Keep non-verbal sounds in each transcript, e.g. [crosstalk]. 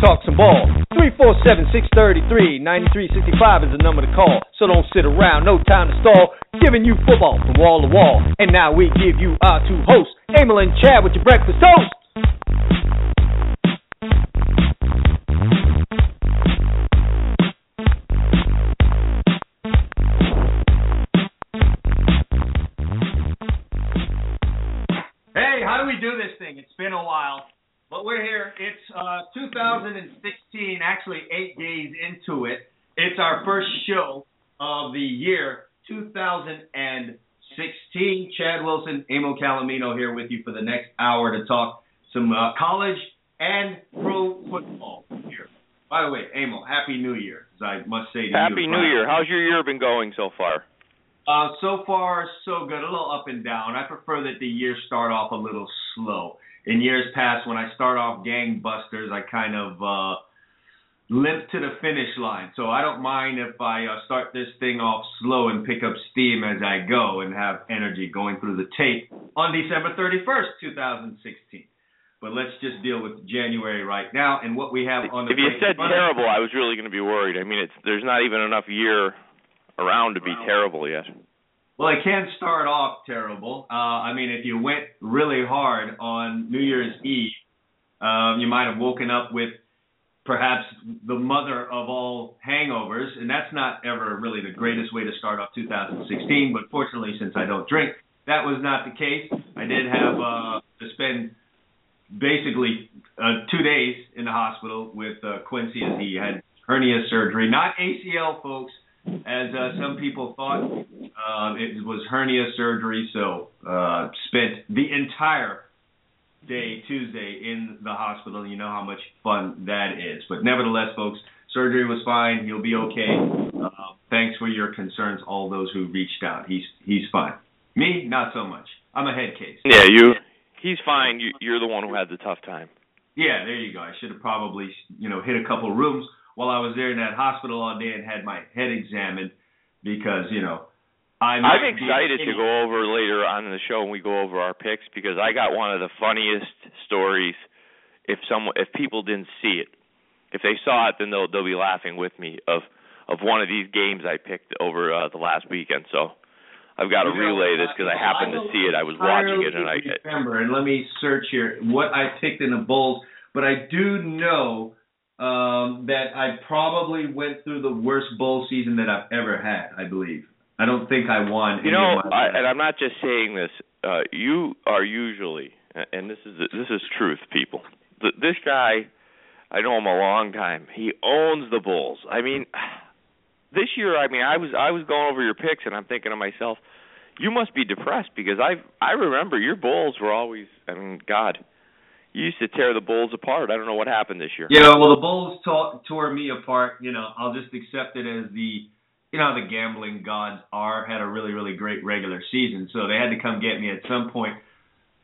talk some ball. 347 633 9365 is the number to call. So don't sit around, no time to stall. Giving you football from wall to wall. And now we give you our two hosts, Emil and Chad with your breakfast toast. Hey, how do we do this thing? It's been a while, but we're here. It's uh, 2016, actually eight days into it. It's our first show of the year 2016. Chad Wilson, Amo Calomino here with you for the next hour to talk some uh, college and pro football here. By the way, Amo, Happy New Year, as I must say to you. Happy New Year. How's your year been going so far? Uh, so far, so good. A little up and down. I prefer that the year start off a little slow. In years past, when I start off gangbusters, I kind of uh, limp to the finish line. So I don't mind if I uh, start this thing off slow and pick up steam as I go and have energy going through the tape on December 31st, 2016. But let's just deal with January right now and what we have on the. If you said front of us. terrible, I was really going to be worried. I mean, it's there's not even enough year around to be terrible yet. Well, it can start off terrible. Uh, I mean, if you went really hard on New Year's Eve, um, you might have woken up with perhaps the mother of all hangovers, and that's not ever really the greatest way to start off 2016. But fortunately, since I don't drink, that was not the case. I did have uh, to spend basically uh, two days in the hospital with uh, Quincy as he had hernia surgery, not ACL, folks as uh, some people thought. Uh, it was hernia surgery, so uh, spent the entire day Tuesday in the hospital. You know how much fun that is. But nevertheless, folks, surgery was fine. He'll be okay. Uh, thanks for your concerns, all those who reached out. He's he's fine. Me, not so much. I'm a head case. Yeah, you. He's fine. You, you're the one who had the tough time. Yeah, there you go. I should have probably, you know, hit a couple rooms while I was there in that hospital all day and had my head examined because, you know, I'm, I'm excited to go over later on in the show when we go over our picks because I got one of the funniest stories. If someone, if people didn't see it, if they saw it, then they'll they'll be laughing with me of of one of these games I picked over uh, the last weekend. So I've got to relay this because I happened to see it. I was watching it and I. remember, and let me search here what I picked in the bowls, but I do know um, that I probably went through the worst bowl season that I've ever had. I believe. I don't think I won. You know, I, and I'm not just saying this. Uh, you are usually, and this is this is truth, people. Th- This guy, I know him a long time. He owns the Bulls. I mean, this year, I mean, I was I was going over your picks, and I'm thinking to myself, you must be depressed because I I remember your Bulls were always. I mean, God, you used to tear the Bulls apart. I don't know what happened this year. Yeah, well, the Bulls tore, tore me apart. You know, I'll just accept it as the, you know, the gambling gods are had a really, really great regular season, so they had to come get me at some point.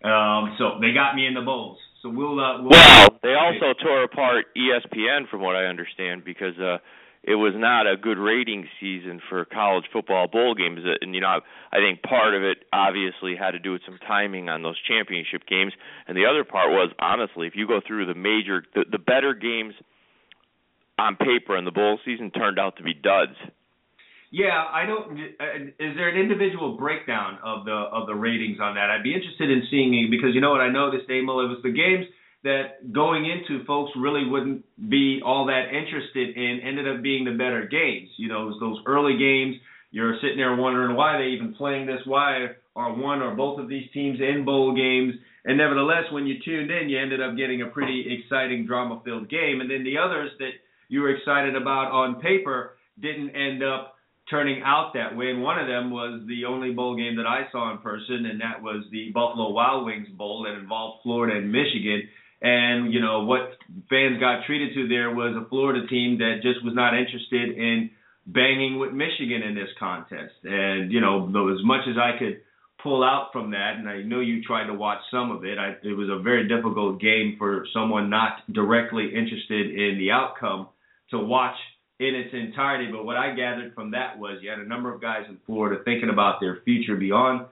Um, so they got me in the Bulls. So we'll, uh, we'll Well, they also tore apart ESPN, from what I understand, because uh, it was not a good rating season for college football bowl games. Uh, And you know, I think part of it obviously had to do with some timing on those championship games, and the other part was honestly, if you go through the major, the, the better games on paper in the bowl season turned out to be duds. Yeah, I don't. Is there an individual breakdown of the of the ratings on that? I'd be interested in seeing because you know what I noticed, Emil, it was the games that going into folks really wouldn't be all that interested in ended up being the better games. You know, it was those early games. You're sitting there wondering why they even playing this. Why are one or both of these teams in bowl games? And nevertheless, when you tuned in, you ended up getting a pretty exciting drama-filled game. And then the others that you were excited about on paper didn't end up turning out that way. And one of them was the only bowl game that I saw in person, and that was the Buffalo Wild Wings Bowl that involved Florida and Michigan. And you know what fans got treated to there was a Florida team that just was not interested in banging with Michigan in this contest. And you know, as much as I could pull out from that, and I know you tried to watch some of it. I, it was a very difficult game for someone not directly interested in the outcome to watch in its entirety. But what I gathered from that was you had a number of guys in Florida thinking about their future beyond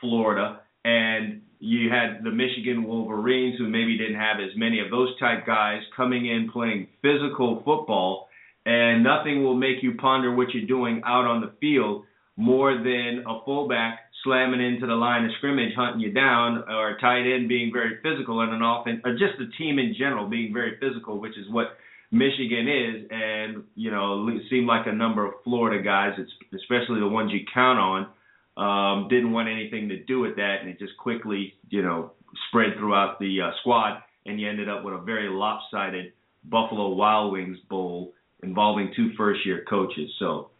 Florida, and you had the Michigan Wolverines, who maybe didn't have as many of those type guys coming in playing physical football, and nothing will make you ponder what you're doing out on the field more than a fullback slamming into the line of scrimmage, hunting you down, or a tight end being very physical, and an offense, or just the team in general being very physical, which is what Michigan is. And you know, it seemed like a number of Florida guys, especially the ones you count on, um, didn't want anything to do with that, and it just quickly, you know, spread throughout the uh, squad, and you ended up with a very lopsided Buffalo Wild Wings bowl involving two first-year coaches. So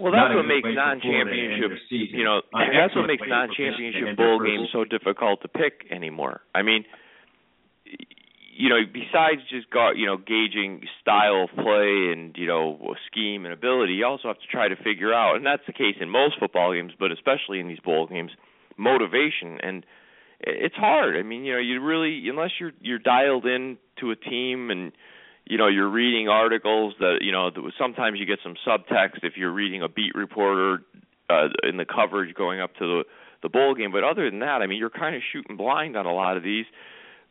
well, that's what makes non-championship. You know, uh, that's what makes non-championship bowl games so difficult to pick anymore. I mean, you know, besides just got you know gauging style of play and you know scheme and ability, you also have to try to figure out, and that's the case in most football games, but especially in these bowl games, motivation and it's hard. I mean, you know, you really unless you're you're dialed in to a team and you know you're reading articles that you know that sometimes you get some subtext if you're reading a beat reporter uh, in the coverage going up to the the bowl game. But other than that, I mean, you're kind of shooting blind on a lot of these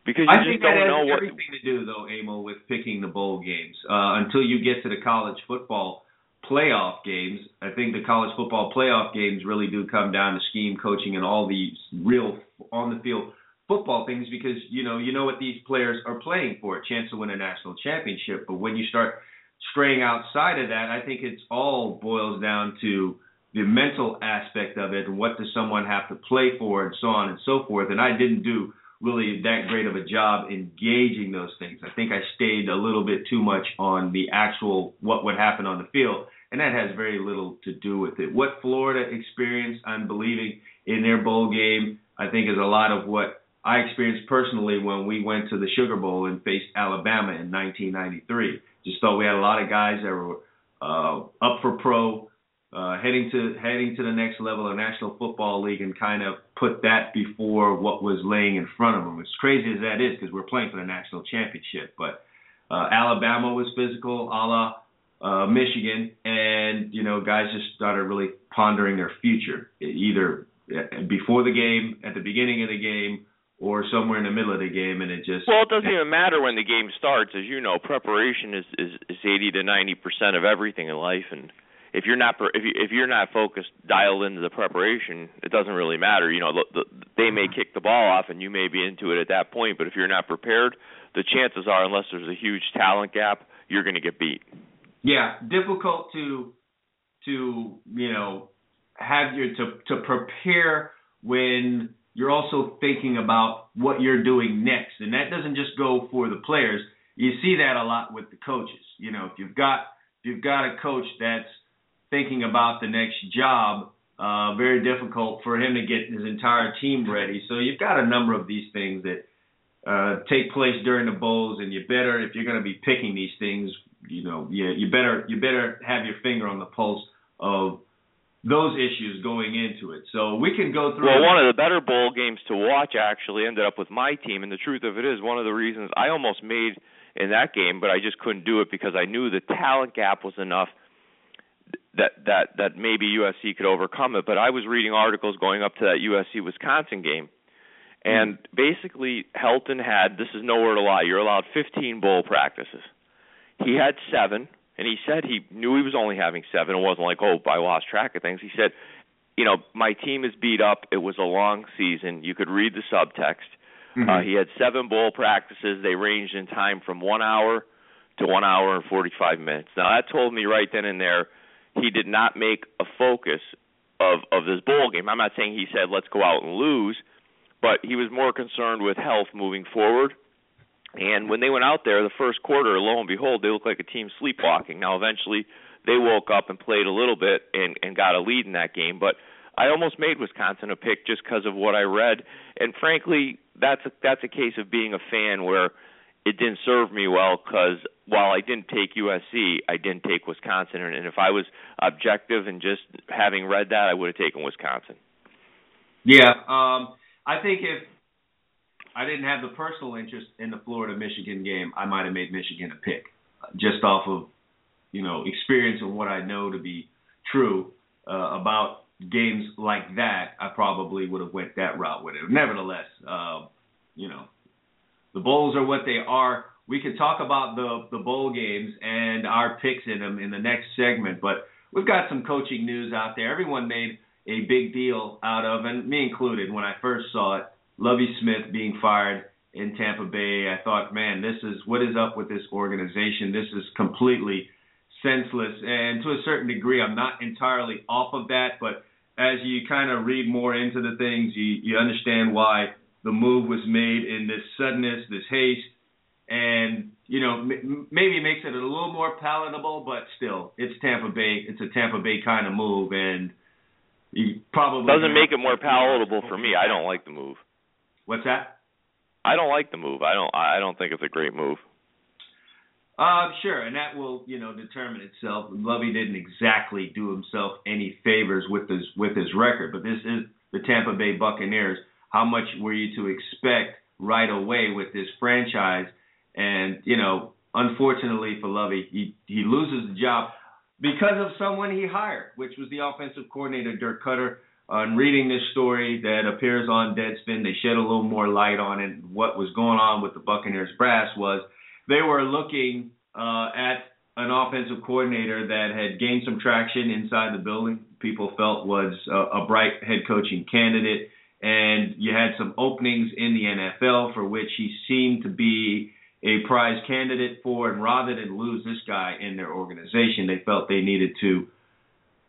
because you I just don't know what. everything to do though, Emil, with picking the bowl games. Uh, until you get to the college football playoff games, I think the college football playoff games really do come down to scheme coaching and all these real on the field football things because you know you know what these players are playing for a chance to win a national championship but when you start straying outside of that i think it's all boils down to the mental aspect of it and what does someone have to play for and so on and so forth and i didn't do really that great of a job engaging those things i think i stayed a little bit too much on the actual what would happen on the field and that has very little to do with it what florida experienced i'm believing in their bowl game i think is a lot of what I experienced personally when we went to the Sugar Bowl and faced Alabama in 1993. Just thought we had a lot of guys that were uh, up for pro, uh, heading to heading to the next level of National Football League, and kind of put that before what was laying in front of them. As crazy as that is, because we're playing for the national championship, but uh, Alabama was physical, a la uh, Michigan, and you know guys just started really pondering their future, either before the game, at the beginning of the game or somewhere in the middle of the game, and it just well, it doesn't even matter when the game starts, as you know. Preparation is is, is eighty to ninety percent of everything in life, and if you're not if you if you're not focused dialed into the preparation, it doesn't really matter. You know, the, the, they may mm-hmm. kick the ball off, and you may be into it at that point, but if you're not prepared, the chances are, unless there's a huge talent gap, you're going to get beat. Yeah, difficult to to you know have your to to prepare when you're also thinking about what you're doing next. And that doesn't just go for the players. You see that a lot with the coaches. You know, if you've got if you've got a coach that's thinking about the next job, uh, very difficult for him to get his entire team ready. So you've got a number of these things that uh, take place during the bowls, and you better if you're going to be picking these things, you know, you, you better you better have your finger on the pulse of those issues going into it. So we can go through. Well, one of the better bowl games to watch actually ended up with my team, and the truth of it is, one of the reasons I almost made in that game, but I just couldn't do it because I knew the talent gap was enough that that that maybe USC could overcome it. But I was reading articles going up to that USC Wisconsin game, and mm. basically Helton had this is nowhere to lie. You're allowed 15 bowl practices. He had seven and he said he knew he was only having seven. It wasn't like, oh, I lost track of things. He said, you know, my team is beat up. It was a long season. You could read the subtext. Mm-hmm. Uh, he had seven bowl practices. They ranged in time from one hour to one hour and 45 minutes. Now that told me right then and there he did not make a focus of of this bowl game. I'm not saying he said let's go out and lose, but he was more concerned with health moving forward and when they went out there, the first quarter, lo and behold, they looked like a team sleepwalking. Now, eventually, they woke up and played a little bit and, and got a lead in that game. But I almost made Wisconsin a pick just because of what I read. And frankly, that's a, that's a case of being a fan where it didn't serve me well because while I didn't take USC, I didn't take Wisconsin, and if I was objective and just having read that, I would have taken Wisconsin. Yeah, um, I think if I didn't have the personal interest in the Florida Michigan game, I might have made Michigan a pick, just off of you know experience and what I know to be true uh, about games like that. I probably would have went that route with it. Nevertheless, uh, you know, the bowls are what they are. We could talk about the the bowl games and our picks in them in the next segment, but we've got some coaching news out there. Everyone made a big deal out of, and me included, when I first saw it, Lovie Smith being fired in Tampa Bay. I thought, man, this is what is up with this organization. This is completely senseless. And to a certain degree, I'm not entirely off of that, but as you kind of read more into the things, you, you understand why the move was made in this suddenness, this haste, and you know m- maybe it makes it a little more palatable, but still, it's Tampa Bay. It's a Tampa Bay kind of move, and you probably doesn't make it more palatable for me. I don't like the move. What's that? I don't like the move. I don't. I don't think it's a great move. Uh, sure, and that will you know determine itself. Lovie didn't exactly do himself any favors with his with his record, but this is the Tampa Bay Buccaneers. How much were you to expect right away with this franchise? And you know, unfortunately for Lovie, he he loses the job because of someone he hired, which was the offensive coordinator Dirk Koetter. On reading this story that appears on Deadspin, they shed a little more light on it. What was going on with the Buccaneers brass was they were looking uh, at an offensive coordinator that had gained some traction inside the building. People felt was a, a bright head coaching candidate, and you had some openings in the NFL for which he seemed to be a prize candidate for. And rather than lose this guy in their organization, they felt they needed to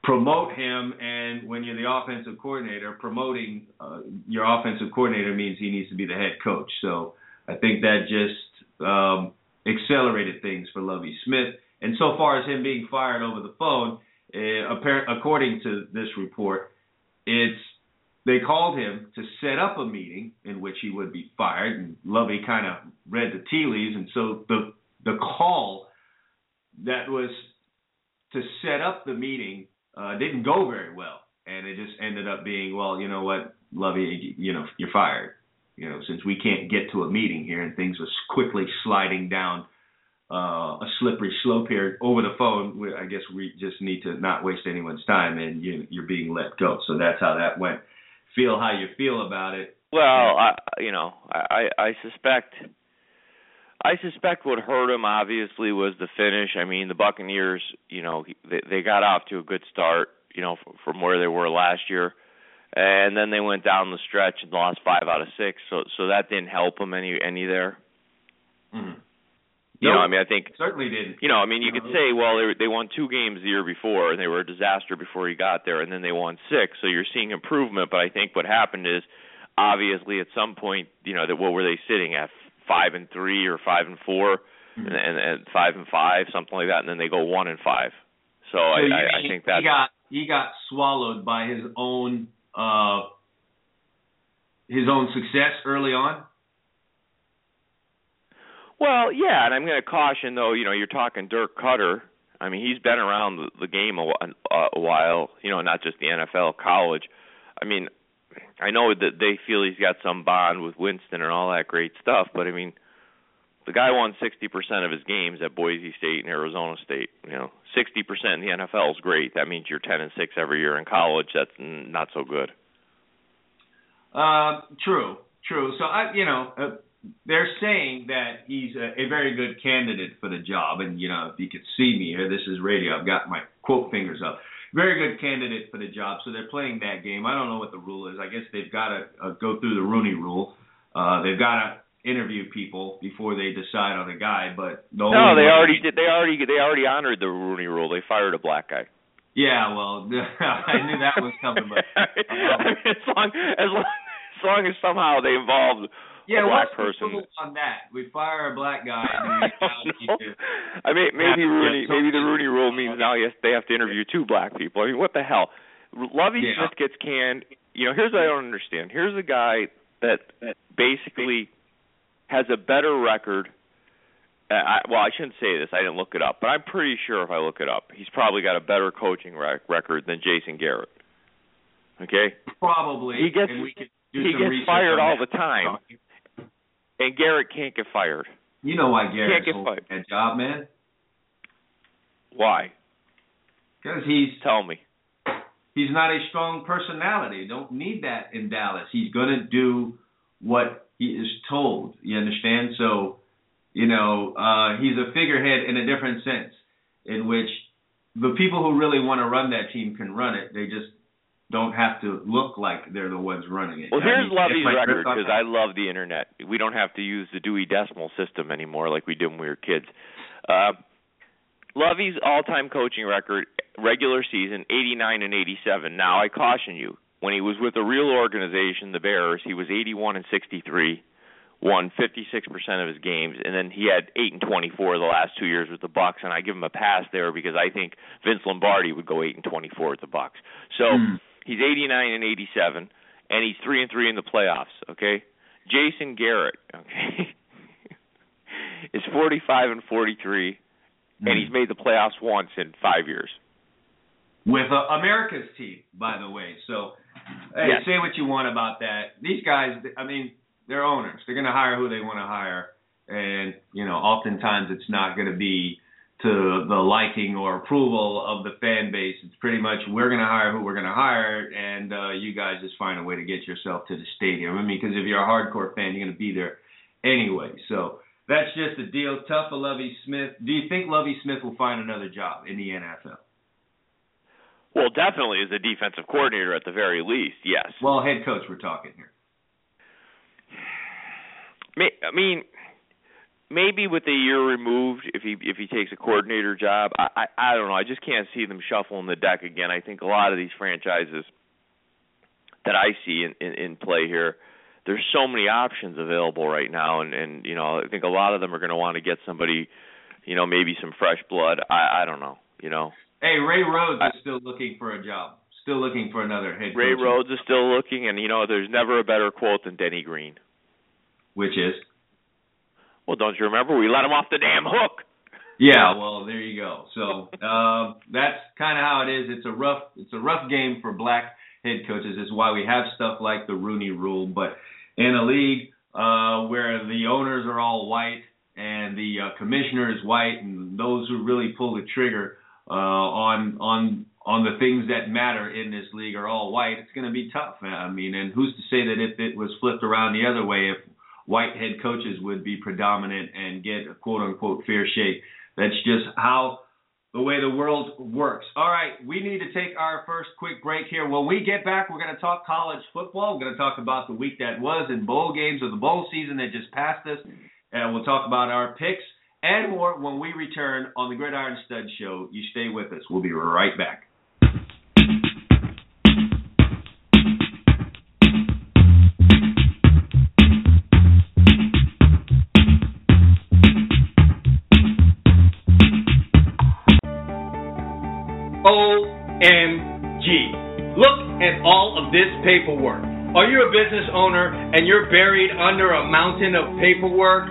promote him. And when you're the offensive coordinator, promoting uh, your offensive coordinator means he needs to be the head coach. So I think that just um, accelerated things for Lovie Smith. And so far as him being fired over the phone, uh, according to this report, it's they called him to set up a meeting in which he would be fired, and Lovie kind of read the tea leaves, and so the the call that was to set up the meeting uh, didn't go very well, and it just ended up being, well, you know what, Lovie, you know, you're fired. You know, since we can't get to a meeting here, and things was quickly sliding down uh, a slippery slope here over the phone. I guess we just need to not waste anyone's time, and you, you're being let go. So that's how that went. Feel how you feel about it. Well, I, you know, I, I suspect. I suspect what hurt him obviously was the finish. I mean, the Buccaneers, you know, they they got off to a good start, you know, from where they were last year, and then they went down the stretch and lost five out of six. So so that didn't help them any any there. Mm-hmm. You nope, know, I mean, I think certainly didn't. You know, I mean, you could say, well, they they won two games the year before, and they were a disaster before he got there, and then they won six. So you're seeing improvement. But I think what happened is, obviously, at some point, you know, that what were they sitting at five and three or five and 4 mm-hmm. and, and, and five and five, something like that, and then they go one and five. So, so I, I, I think that he got he got swallowed by his own uh his own success early on. Well, yeah, and I'm going to caution though. You know, you're talking Dirk Koetter. I mean, he's been around the, the game a, a while. You know, not just the NFL, college. I mean, I know that they feel he's got some bond with Winston and all that great stuff, but I mean, the guy won 60% of his games at Boise State and Arizona State. You know, 60% in the NFL is great. That means you're 10 and 6 every year in college. That's not so good. Uh, true, true. So I, you know, uh, they're saying that he's a, a very good candidate for the job. And you know, if you could see me here, this is radio. I've got my quote fingers up very good candidate for the job. So they're playing that game. I don't know what the rule is. I guess they've got to uh, go through the Rooney Rule. Uh, they've got to interview people before they decide on a guy. But the no, they already did. They already they already honored the Rooney Rule. They fired a black guy. Yeah, well, [laughs] I knew that was coming, but [laughs] um, as long as long as long as somehow they involved yeah, a black person. On that, we fire a black guy. [laughs] We I mean, maybe Rooney, maybe the Rooney Rule means now yes they have to interview two black people. I mean, what the hell? Lovie yeah. Smith gets canned. You know, here's what I don't understand. Here's a guy that basically has a better record uh, I, well, I shouldn't say this. I didn't look it up, but I'm pretty sure if I look it up, he's probably got a better coaching rec- record than Jason Garrett. Okay. Probably. He gets he gets fired all the time, and Garrett can't get fired. You know why Garrett's can't get fired. that job, man? Why? Because he's tell me. He's not a strong personality. Don't need that in Dallas. He's gonna do what he is told. You understand? So, you know, uh, he's a figurehead in a different sense, in which the people who really want to run that team can run it. They just don't have to look like they're the ones running it. Well, I here's mean, Lovie's like record because I love the internet. We don't have to use the Dewey Decimal System anymore like we did when we were kids. Uh, Lovie's all-time coaching record, regular season, 89 and 87. Now I caution you, when he was with a real organization, the Bears, he was 81 and 63, won 56% of his games, and then he had 8 and 24 the last two years with the Bucks. And I give him a pass there because I think Vince Lombardi would go 8 and 24 with the Bucks. So Mm. He's 89 and 87, and he's three and three in the playoffs. Okay, Jason Garrett, okay, [laughs] is 45 and 43 and he's made the playoffs once in five years. with uh, America's team, by the way. So, hey, Yes. say what you want about that. These guys, I mean, they're owners. They're going to hire who they want to hire, and you know, oftentimes it's not going to be to the liking or approval of the fan base. It's pretty much we're going to hire who we're going to hire, and uh, you guys just find a way to get yourself to the stadium. I mean, because if you're a hardcore fan, you're going to be there anyway. So. That's just the deal. Tough for Lovie Smith. Do you think Lovie Smith will find another job in the NFL? Well, definitely as a defensive coordinator at the very least, yes. Well, head coach, we're talking here. [sighs] I mean, maybe with a year removed, if he if he takes a coordinator job, I, I I don't know. I just can't see them shuffling the deck again. I think a lot of these franchises that I see in in, in play here, there's so many options available right now, and and you know I think a lot of them are going to want to get somebody, you know, maybe some fresh blood. I I don't know, you know. Hey, Ray Rhodes I- is still looking for a job. Still looking for another head Ray. Rhodes is still looking, and you know, there's never a better quote than Denny Green. Which is? Well, don't you remember? We let him off the damn hook. Yeah, well, there you go. So um, that's kind of how it is. It's a rough, it's a rough game for black head coaches. It's why we have stuff like the Rooney Rule. But in a league uh, where the owners are all white and the uh, commissioner is white, and those who really pull the trigger uh, on on on the things that matter in this league are all white, it's going to be tough. I mean, and who's to say that if it was flipped around the other way, if white head coaches would be predominant and get a quote unquote fair shake? That's just how the way the world works. All right, we need to take our first quick break here. When we get back, we're going to talk college football. We're going to talk about the week that was in bowl games of the bowl season that just passed us. And we'll talk about our picks and more when we return on the Gridiron Stud Show. You stay with us. We'll be right back. This paperwork. Are you a business owner and you're buried under a mountain of paperwork?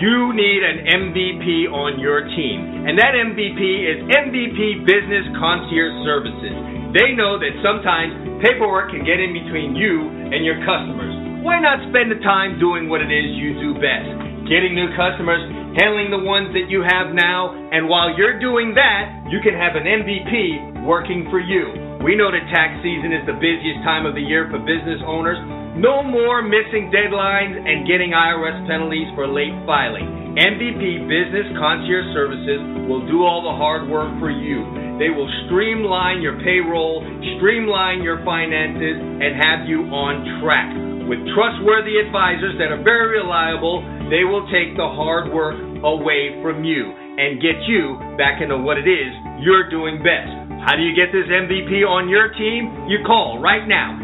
You need an MVP on your team. And that MVP is MVP Business Concierge Services. They know that sometimes paperwork can get in between you and your customers. Why not spend the time doing what it is you do best? Getting new customers, handling the ones that you have now, and while you're doing that, you can have an MVP working for you. We know that tax season is the busiest time of the year for business owners. No more missing deadlines and getting IRS penalties for late filing. MVP Business Concierge Services will do all the hard work for you. They will streamline your payroll, streamline your finances, and have you on track. With trustworthy advisors that are very reliable, they will take the hard work away from you and get you back into what it is you're doing best. How do you get this MVP on your team? You call right now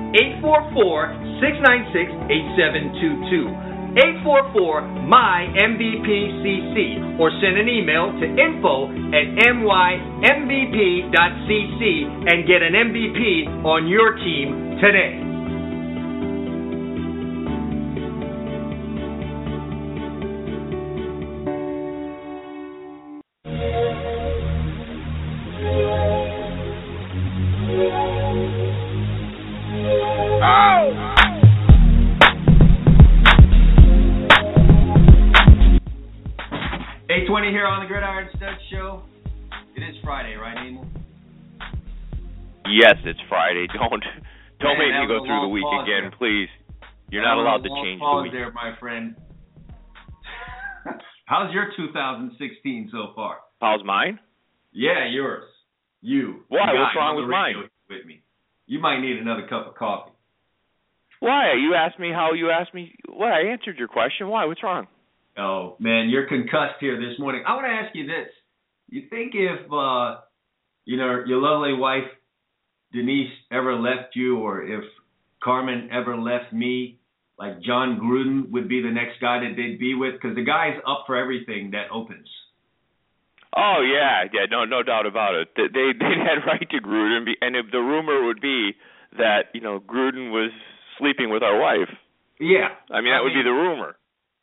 844 696 8722. 844 my MVPCC or send an email to info at mymvp.cc and get an MVP on your team today. Yes, it's Friday. [laughs] Don't don't Man, make me go through the week again, there. please. You're That not allowed to change the week. there, my friend. [laughs] How's your 2016 so far? How's mine? Yeah, yours. You. Why? What's wrong with mine? With me. You might need another cup of coffee. Why? You asked me how you asked me. What? I answered your question. Why? What's wrong? Oh man, you're concussed here this morning. I want to ask you this: You think if uh, you know your lovely wife Denise ever left you, or if Carmen ever left me, like Jon Gruden would be the next guy that they'd be with? Because the guy's up for everything that opens. Oh yeah, yeah, no, no doubt about it. They they [laughs] they'd head right to Gruden, be- and if the rumor would be that you know Gruden was sleeping with our wife. Yeah, I mean, that would be the rumor.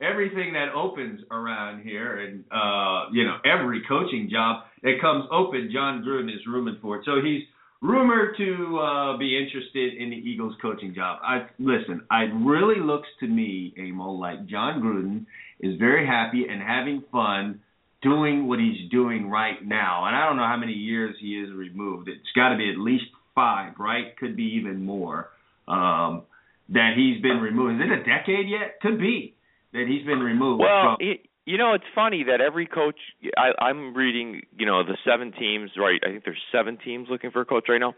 everything that opens around here and uh you know every coaching job that comes open jon gruden is rumored for it so he's rumored to uh be interested in the eagles coaching job. I listen it really looks to me Emil, like jon gruden is very happy and having fun doing what he's doing right now. And i don't know how many years he is removed. It's got to be at least five right? Could be even more um that he's been removed. Is it a decade yet? Could be that he's been removed. Well, from it, you know, it's funny that every coach. I, I'm reading, you know, the seven teams. Right, I think there's seven teams looking for a coach right now,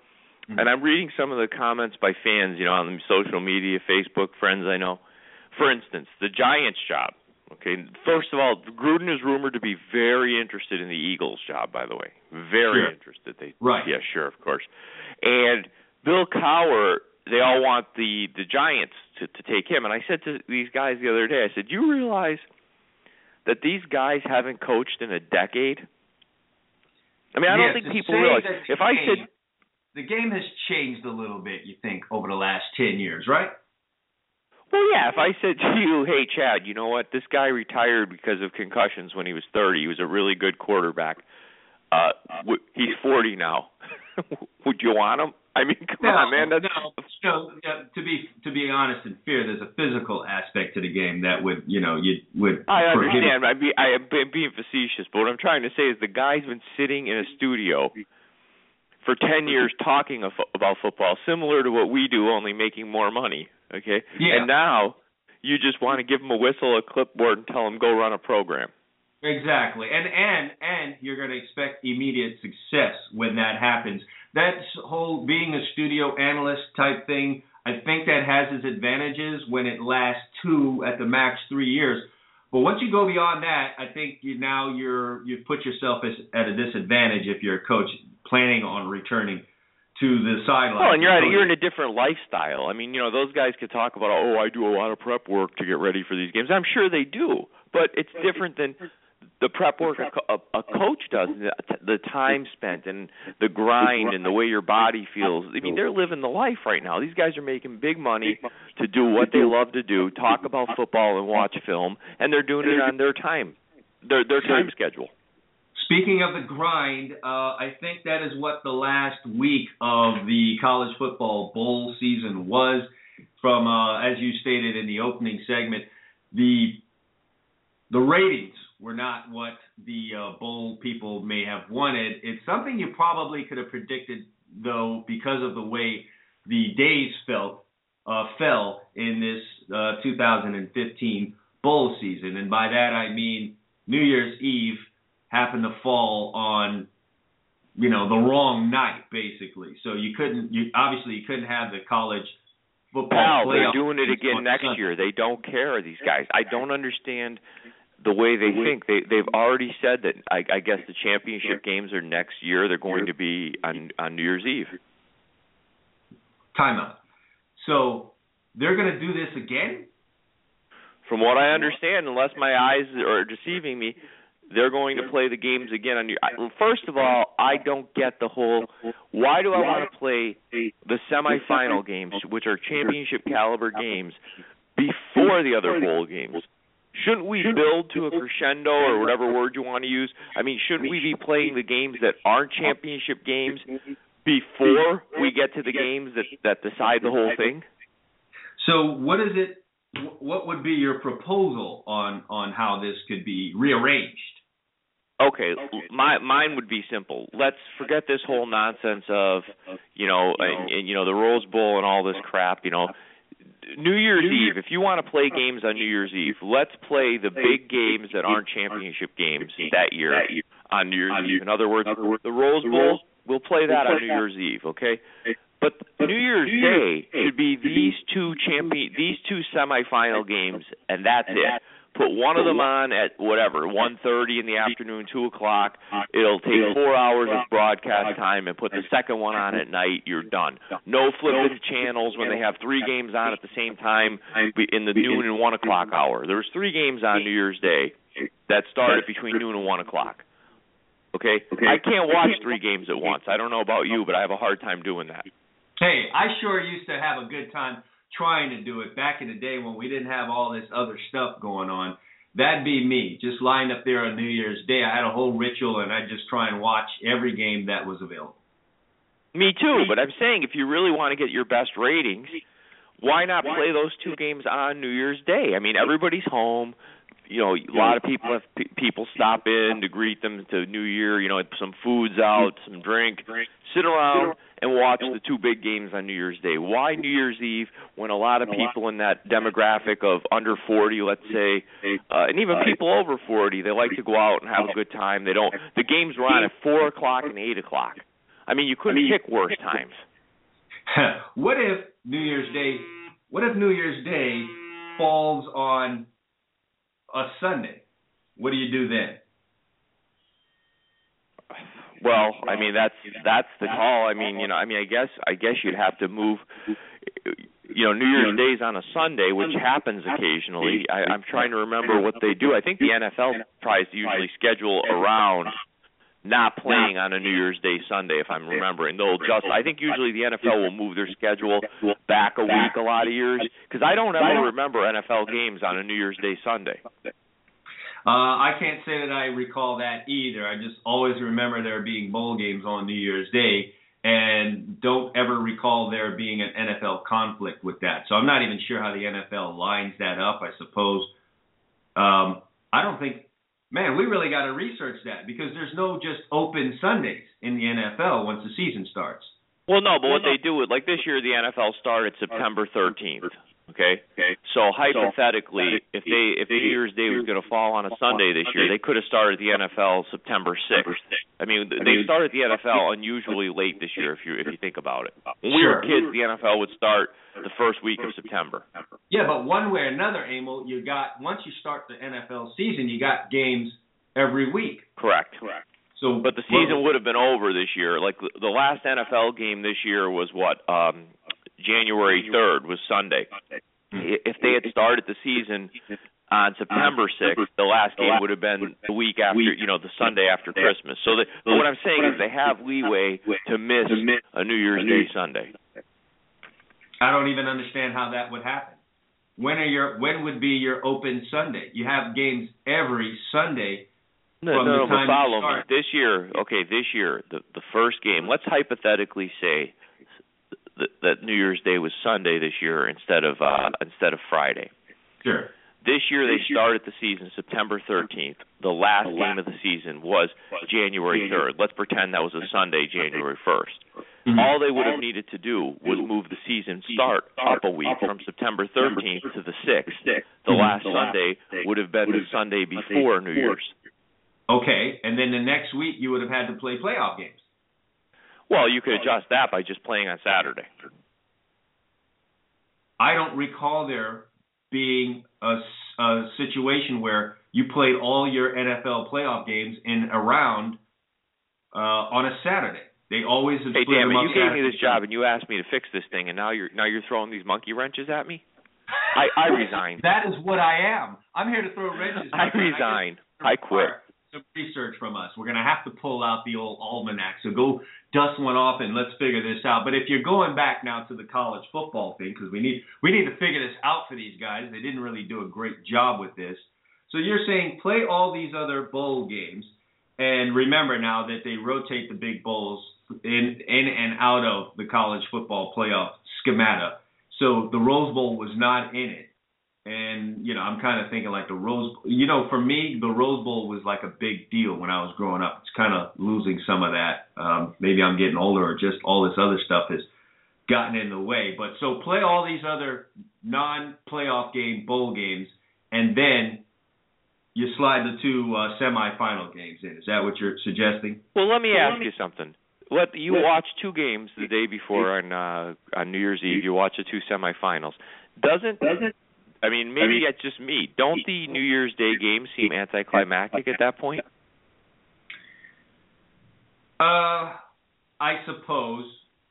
Mhm. and I'm reading some of the comments by fans, you know, on social media, Facebook, friends I know. For instance, the Giants job. Okay, first of all, Gruden is rumored to be very interested in the Eagles job. By the way, very Sure. interested. They, Right. Yeah, sure, of course. And Bill Cowher, they all want the the Giants to to take him. And I said to these guys the other day, I said, "Do you realize that these guys haven't coached in a decade?" I mean, I don't think people realize. If I said the game has changed a little bit, you think, over the last ten years, right? Well, yeah. If I said to you, "Hey, Chad, you know what? This guy retired because of concussions when he was 30. He was a really good quarterback. Uh, w- he's 40 now. [laughs] Would you want him? [laughs] I mean, come on, man. That's no, no, to be to be honest and fair, there's a physical aspect to the game that would, you know, you would. I understand. I be I am being facetious, but what I'm trying to say is the guy's been sitting in a studio for 10 years talking of, about football, similar to what we do, only making more money. Okay, Yeah. and now you just want to give him a whistle, a clipboard, and tell him go run a program. Exactly, and and and you're going to expect immediate success when that happens. That whole being a studio analyst type thing, I think that has its advantages when it lasts two at the max three years. But once you go beyond that, I think you now you're you've put yourself as, at a disadvantage if you're a coach planning on returning to the sideline. Well, and you're at, you're in a different lifestyle. I mean, you know, those guys could talk about, oh, I do a lot of prep work to get ready for these games. I'm sure they do, but it's different than the prep work a, co- a, a coach does. The, the time spent and the grind and the way your body feels. I mean, they're living the life right now. These guys are making big money to do what they love to do, talk about football and watch film, and they're doing it on their time, their their time schedule. Speaking of the grind, uh, I think that is what the last week of the college football bowl season was. From uh, as you stated in the opening segment, the the ratings were not what the uh, bowl people may have wanted. It's something you probably could have predicted, though, because of the way the days felt uh, fell in this uh, 2015 bowl season, and by that I mean New Year's Eve happened to fall on you know the wrong night basically so you couldn't you obviously you couldn't have the college football Pal, they're doing it again next Sunday. year. They don't care. These guys. I don't understand the way they think. They they've already said that. I, I guess the championship games are next year. They're going to be on on New Year's Eve. timeout so they're going to do this again From what I understand, unless my eyes are deceiving me, they're going to play the games again on New. I, first of all, I don't get the whole. Why do I want to play the semifinal games, which are championship caliber games, before the other bowl games? Shouldn't we build to a crescendo or whatever word you want to use? I mean, shouldn't we be playing the games that aren't championship games before we get to the games that that decide the whole thing? so what is it wh- what would be your proposal on on how this could be rearranged Okay, my mine would be simple. Let's forget this whole nonsense of, you know, and, and you know the Rose Bowl and all this crap. You know, New Year's Eve. If you want to play uh-huh. games on New Year's Eve, let's play the big games that aren't championship games that year on New Year's Eve. In other words, the Rose Bowl. We'll play that on New Year's Eve. Okay. But New Year's Day should be these two champion, these two semifinal games, and that's it put one of them on at whatever one thirty in the afternoon, two o'clock. It'll take four hours of broadcast time, and put the second one on at night. You're done. No flipping channels when they have three games on at the same time in the noon and one o'clock hour. There's three games on New Year's Day that started between noon and one o'clock. Okay, I can't watch three games at once. I don't know about you, but I have a hard time doing that. Hey, I sure used to have a good time trying to do it back in the day when we didn't have all this other stuff going on. That'd be me, just lying up there on New Year's Day. I had a whole ritual, and I'd just try and watch every game that was available. Me too, but I'm saying if you really want to get your best ratings, why not play those two games on New Year's Day? I mean, everybody's home you know, a lot of people have p- people stop in to greet them to New Year. You know, some food's out, some drink. Sit around and watch the two big games on New Year's Day. Why New Year's Eve when a lot of people in that demographic of under 40, let's say, uh, and even people over 40, they like to go out and have a good time. They don't. The games run at four o'clock and eight o'clock. I mean, you couldn't pick worse times. [laughs] what if New Year's Day? What if New Year's Day falls on a Sunday, what do you do then? Well, I mean that's that's the call. I mean, you know, I mean, I guess I guess you'd have to move. You know, New Year's Day is on a Sunday, which happens occasionally. I, I'm trying to remember what they do. I think the NFL tries to usually schedule around not playing on a New Year's Day Sunday, if I'm remembering. They'll just, I think usually the NFL will move their schedule back a week a lot of years because I don't ever remember NFL games on a New Year's Day Sunday. Uh, I can't say that I recall that either. I just always remember there being bowl games on New Year's Day and don't ever recall there being an NFL conflict with that. So I'm not even sure how the NFL lines that up, I suppose. Um, I don't think man, we really got to research that because there's no just open Sundays in the NFL once the season starts. Well, no, but what they do with like this year, the NFL started September 13th. Okay. Okay. So hypothetically, if they if New Year's Day was going to fall on a Sunday this year, they could have started the NFL September 6th. I mean, they started the NFL unusually late this year if you if you think about it. When we were kids, the NFL would start the first week of September. Yeah, but one way or another, Emil, you got once you start the NFL season, you got games every week. Correct. Correct. So, but the season would have been over this year. Like the last NFL game this year was what um January 3rd was Sunday. If they had started the season on September 6th, the last game would have been the week after, you know, the Sunday after Christmas. So the, what I'm saying is they have leeway to miss a New Year's Day Sunday. I don't even understand how that would happen. When are your when would be your open Sunday? You have games every Sunday. No, from no, the time but follow me. This year, okay, this year, the the first game. Let's hypothetically say that, that New Year's Day was Sunday this year instead of uh instead of Friday. Sure. This year they started the season September 13th. The last game of the season was January 3rd. Let's pretend that was a Sunday, January 1st. Mhm. All they would have needed to do was move the season start up a week from September 13th to the 6th. The last Sunday would have been the Sunday before New Year's. Okay, and then the next week you would have had to play playoff games. Well, you could adjust that by just playing on Saturday. I don't recall there being a, a situation where you played all your NFL playoff games in a round uh, on a Saturday. They always have Hey, damn it! You gave me this job and you asked me to fix this thing, and now you're now you're throwing these monkey wrenches at me. I I [laughs] resign. That is what I am. I'm here to throw wrenches. I resign. guess I quit. Some research from us. We're gonna have to pull out the old almanac. So go dust one off and let's figure this out. But if you're going back now to the college football thing, because we need we need to figure this out for these guys. They didn't really do a great job with this. So you're saying play all these other bowl games, and remember now that they rotate the big bowls in in and out of the college football playoff schemata. So the Rose Bowl was not in it. And you know I'm kind of thinking like the Rose. You know, for me, the Rose Bowl was like a big deal when I was growing up. It's kind of losing some of that. Um, maybe I'm getting older, or just all this other stuff has gotten in the way. But so play all these other non-playoff game bowl games, and then you slide the two uh, semifinal games in. Is that what you're suggesting? Well, let me ask you something. Let you watch two games the day before on uh, on New Year's Eve. You watch the two semifinals. Doesn't doesn't I mean, maybe it's just me. Don't the New Year's Day games seem anticlimactic at that point? Uh, I suppose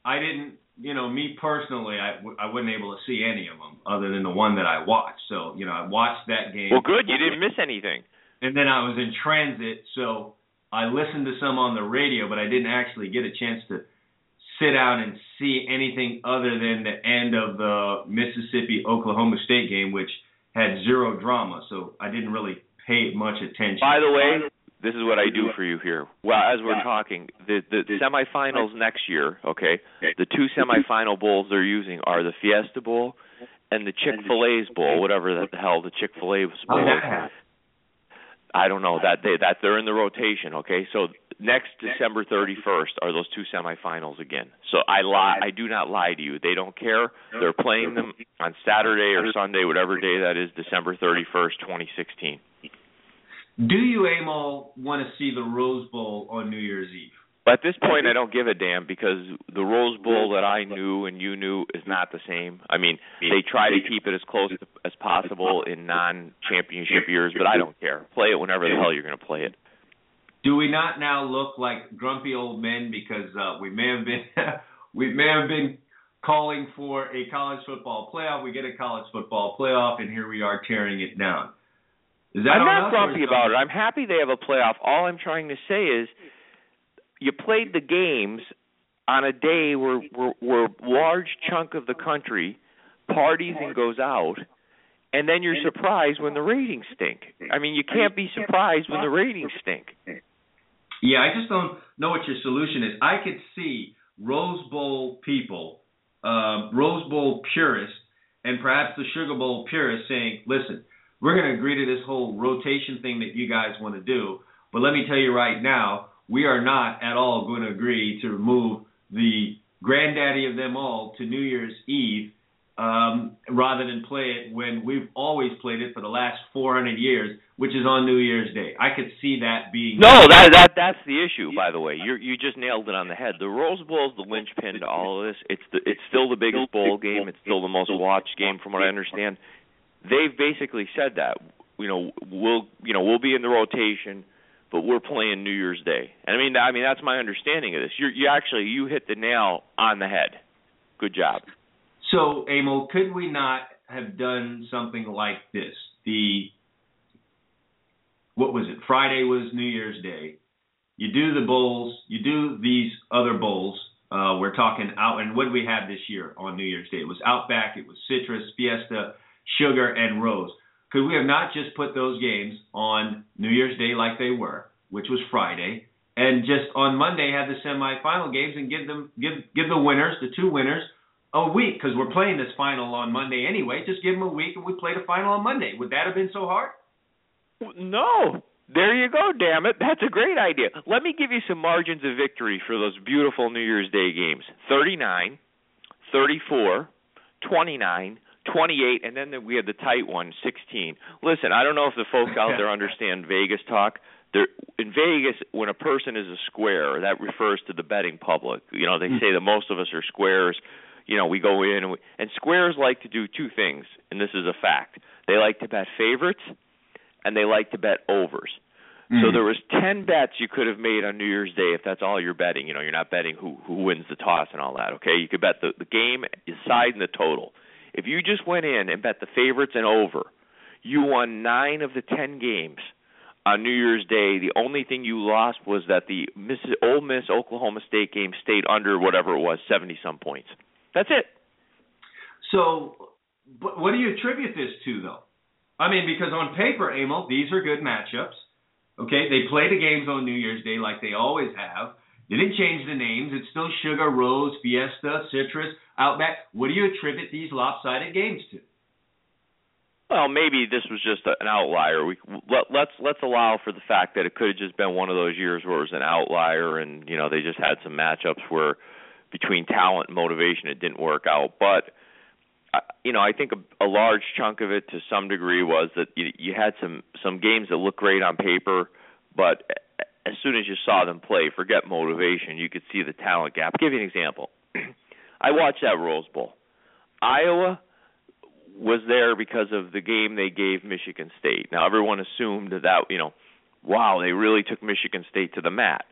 I didn't. You know, me personally, I w- I wasn't able to see any of them other than the one that I watched. So, you know, I watched that game. Well, good. You didn't miss anything. And then I was in transit, so I listened to some on the radio, but I didn't actually get a chance to sit down and see anything other than the end of the Mississippi Oklahoma State game, which had zero drama. So I didn't really pay much attention. By the way, this is what I do for you here. Well, as we're talking, the the semifinals next year, okay? The two semifinal bowls they're using are the Fiesta Bowl and the Chick Fil A's Bowl, whatever the hell the Chick Fil A's oh, Bowl is. I don't know that they that they're in the rotation. Okay, so next December 31st are those two semifinals again. So I lie. I do not lie to you. They don't care. They're playing them on Saturday or Sunday, whatever day that is, December 31st, 2016. Do you, Emil, want to see the Rose Bowl on New Year's Eve? But at this point, I don't give a damn because the Rose Bowl that I knew and you knew is not the same. I mean, they try to keep it as close as possible in non-championship years, but I don't care. Play it whenever the hell you're going to play it. Do we not now look like grumpy old men because uh, we may have been [laughs] we may have been calling for a college football playoff? We get a college football playoff, and here we are tearing it down. Is that I'm not grumpy about it. I'm happy they have a playoff. All I'm trying to say is you played the games on a day where where, where large chunk of the country parties and goes out and then you're surprised when the ratings stink. I mean, you can't be surprised when the ratings stink. Yeah, I just don't know what your solution is. I could see Rose Bowl people, uh, Rose Bowl purists, and perhaps the Sugar Bowl purists saying, "Listen, we're going to agree to this whole rotation thing that you guys want to do, but let me tell you right now, we are not at all going to agree to remove the granddaddy of them all to New Year's Eve um, rather than play it when we've always played it for the last 400 years, which is on New Year's Day. I could see that being no, that that that's the issue. By the way, you you just nailed it on the head. The Rose Bowl is the linchpin to all of this. It's the it's still the biggest bowl game. It's still the most watched game, from what I understand. They've basically said that you know we'll you know we'll be in the rotation but we're playing New Year's Day. And I mean, I mean that's my understanding of this. You you actually you hit the nail on the head. Good job. So, Emil, could we not have done something like this? The what was it? Friday was New Year's Day. You do the bowls. You do these other bowls. Uh, we're talking out, and what did we have this year on New Year's Day? It was Outback, it was Citrus, Fiesta, Sugar, and Rose. Could we have not just put those games on New Year's Day like they were, which was Friday, and just on Monday have the semifinal games and give them give give the winners, the two winners, a week because we're playing this final on Monday anyway. Just give them a week and we play the final on Monday. Would that have been so hard? No. There you go, damn it. That's a great idea. Let me give you some margins of victory for those beautiful New Year's Day games. 39, 34, 29, 28, and then we had the tight one, 16. Listen, I don't know if the folks out there [laughs] understand Vegas talk. There, in Vegas, when a person is a square, that refers to the betting public. You know, they hmm. say that most of us are squares. You know, we go in and, we, and squares like to do two things, and this is a fact. They like to bet favorites, and they like to bet overs. So hmm. there was ten bets you could have made on New Year's Day if that's all you're betting. You know, you're not betting who who wins the toss and all that. Okay, you could bet the the game, the side, and the total. If you just went in and bet the favorites and over, you won nine of the ten games on New Year's Day. The only thing you lost was that the Miss, Ole Miss Oklahoma State game stayed under whatever it was, seventy some points. That's it. So, what do you attribute this to, though? I mean, because on paper, Emil, these are good matchups. Okay, they play the games on New Year's Day like they always have. Didn't change the names. It's still Sugar, Rose, Fiesta, Citrus, Outback. What do you attribute these lopsided games to? well, maybe this was just an outlier. We let, let's let's allow for the fact that it could have just been one of those years where it was an outlier, and you know they just had some matchups where between talent and motivation it didn't work out. But uh, you know, I think a, a large chunk of it, to some degree, was that you, you had some some games that looked great on paper, but as soon as you saw them play, forget motivation, you could see the talent gap. I'll give you an example. [clears throat] I watched that Rose Bowl. Iowa was there because of the game they gave Michigan State. Now everyone assumed that, you know, wow, they really took Michigan State to the mat.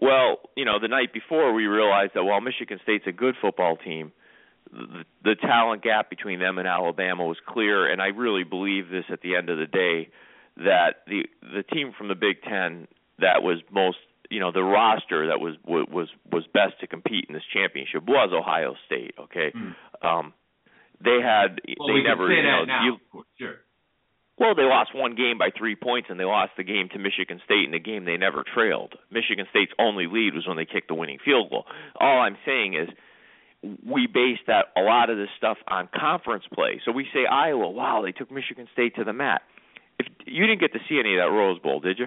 Well, you know, the night before we realized that while Michigan State's a good football team, the, the talent gap between them and Alabama was clear, and I really believe this at the end of the day that the the team from the Big Ten that was most you know the roster that was was was best to compete in this championship was Ohio State. Okay, mm. um, they had well, they we never you know now. you, sure. well they lost one game by three points and they lost the game to Michigan State in the game they never trailed. Michigan State's only lead was when they kicked the winning field goal. All I'm saying is we base that a lot of this stuff on conference play. So we say Iowa, wow, they took Michigan State to the mat. If you didn't get to see any of that Rose Bowl, did you?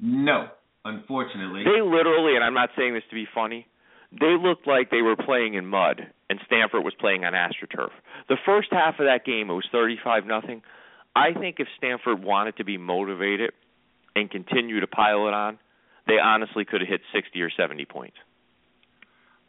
No, unfortunately. They literally, and I'm not saying this to be funny, they looked like they were playing in mud and Stanford was playing on AstroTurf. The first half of that game it was 35 nothing. I think if Stanford wanted to be motivated and continue to pile it on, they honestly could have hit 60 or 70 points.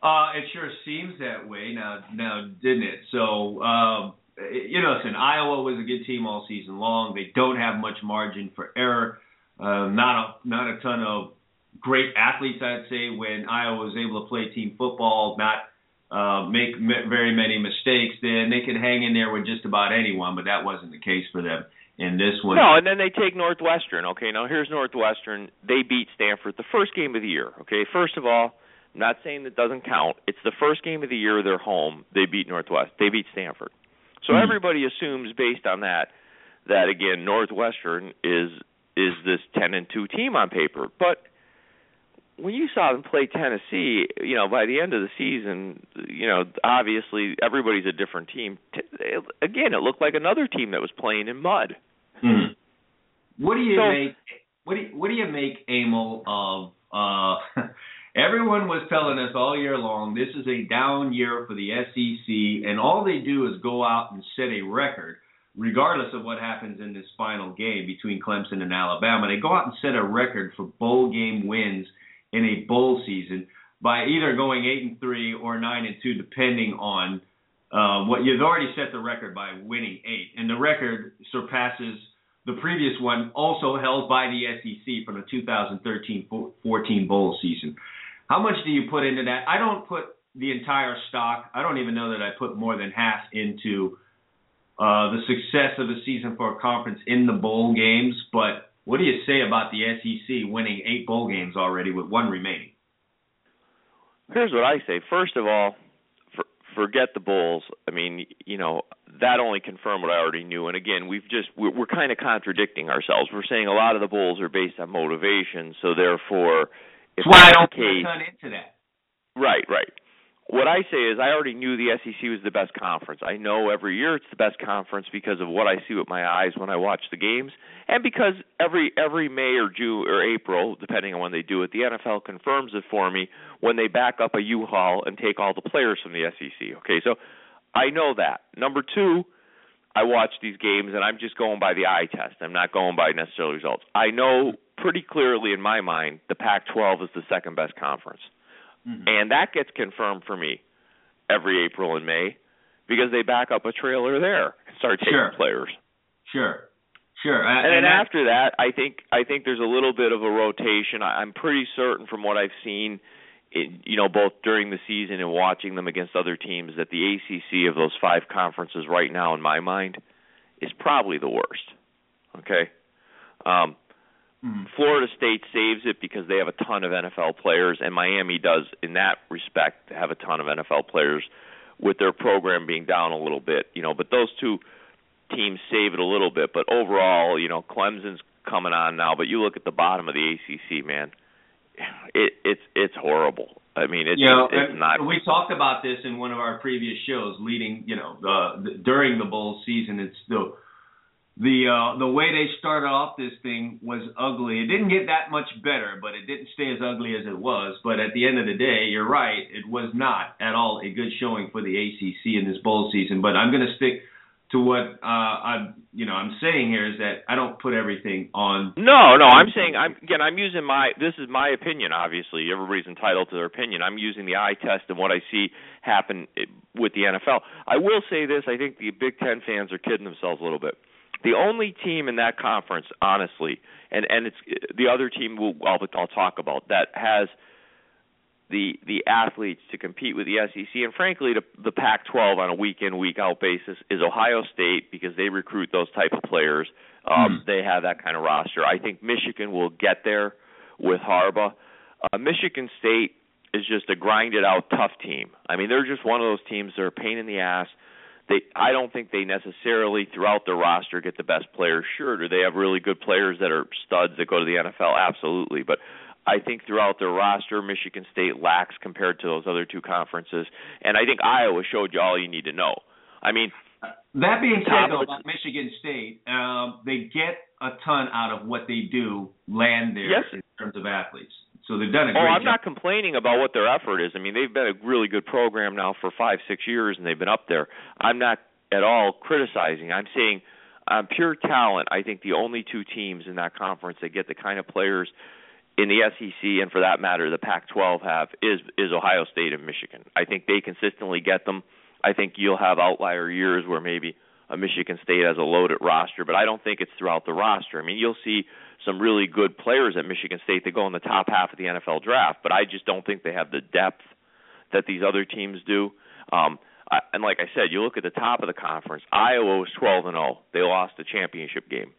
Uh, it sure seems that way now, now didn't it? So, um, you know, listen, Iowa was a good team all season long. They don't have much margin for error. Uh, not a not a ton of great athletes, I'd say, when Iowa was able to play team football, not uh, make m- very many mistakes, then they could hang in there with just about anyone. But that wasn't the case for them in this one. No, and then they take Northwestern. Okay, now here's Northwestern. They beat Stanford the first game of the year. Okay, first of all, I'm not saying that doesn't count. It's the first game of the year. They're home. They beat Northwest. They beat Stanford. So mm-hmm. everybody assumes based on that that again Northwestern is is this 10 and 2 team on paper. But when you saw them play Tennessee, you know, by the end of the season, you know, obviously everybody's a different team. Again, it looked like another team that was playing in mud. Hmm. What do you so, make? What do you, what do you make, Emil, of? Uh, [laughs] everyone was telling us all year long this is a down year for the SEC, and all they do is go out and set a record regardless of what happens in this final game between Clemson and Alabama. They go out and set a record for bowl game wins in a bowl season by either going eight and three or nine and two, depending on uh, what you've already set the record by winning eight, and the record surpasses the previous one, also held by the SEC from the 2013-14 bowl season. How much do you put into that? I don't put the entire stock. I don't even know that I put more than half into uh, the success of the season for a conference in the bowl games. But what do you say about the SEC winning eight bowl games already with one remaining? Here's what I say. First of all, for, forget the bowls. I mean, you know, that only confirmed what I already knew. And again, we've just we're, we're kind of contradicting ourselves. We're saying a lot of the bowls are based on motivation, so therefore, if that's why I don't case, into that. Right, right what I say is I already knew the SEC was the best conference. I know every year it's the best conference because of what I see with my eyes when I watch the games, and because every every May or June or April, depending on when they do it, the NFL confirms it for me when they back up a U-Haul and take all the players from the SEC. Okay, so I know that. Number two, I watch these games and I'm just going by the eye test. I'm not going by necessarily results. I know pretty clearly in my mind the Pac-12 is the second best conference. Mm-hmm. And that gets confirmed for me every April and May because they back up a trailer there and start taking sure. players. Sure. Sure. Uh, and, and then that, after that, I think I think there's a little bit of a rotation. I, I'm pretty certain from what I've seen, in, you know, both during the season and watching them against other teams, that the ACC of those five conferences right now, in my mind, is probably the worst. Okay. Um, Mm-hmm. Florida State saves it because they have a ton of NFL players, and Miami does, in that respect, have a ton of NFL players with their program being down a little bit. You know, but those two teams save it a little bit. But overall, you know, Clemson's coming on now. But you look at the bottom of the ACC, man, it, it's it's horrible. I mean, it's, you know, it's not. We talked about this in one of our previous shows, leading, you know, uh, during the bowl season. It's the the uh, the way they started off this thing was ugly. It didn't get that much better, but it didn't stay as ugly as it was. But at the end of the day, you're right. It was not at all a good showing for the ACC in this bowl season. But I'm going to stick to what uh, I'm, you know, I'm saying here is that I don't put everything on. No, no, I'm saying I'm again. I'm using my. This is my opinion. Obviously, everybody's entitled to their opinion. I'm using the eye test and what I see happen eh, with the NFL. I will say this. I think the Big Ten fans are kidding themselves a little bit the only team in that conference, honestly, and and it's the other team we'll, I'll, I'll talk about that has the the athletes to compete with the SEC and frankly the the Pac-12 on a week in week out basis is Ohio State because they recruit those type of players. Um, mm. They have that kind of roster. I think Michigan will get there with Harbaugh. Uh, Michigan State is just a grinded out tough team. I mean they're just one of those teams that are a pain in the ass they I don't think they necessarily throughout their roster get the best players. Sure, do they have really good players that are studs that go to the NFL? Absolutely, but I think throughout their roster, Michigan State lacks compared to those other two conferences, and I think Iowa showed you all you need to know. I mean, that being said, though, about Michigan State, um, they get a ton out of what they do land there yes. in terms of athletes. So they've done a great oh, I'm job. not complaining about what their effort is. I mean, they've been a really good program now for five, six years, and they've been up there. I'm not at all criticizing. I'm saying, um, pure talent. I think the only two teams in that conference that get the kind of players in the SEC and for that matter the Pac-12 have is is Ohio State and Michigan. I think they consistently get them. I think you'll have outlier years where maybe a Michigan State has a loaded roster, but I don't think it's throughout the roster. I mean, you'll see some really good players at Michigan State that go in the top half of the NFL draft, but I just don't think they have the depth that these other teams do. Um, I, and like I said, you look at the top of the conference. Iowa was 12 and 0. They lost the championship game.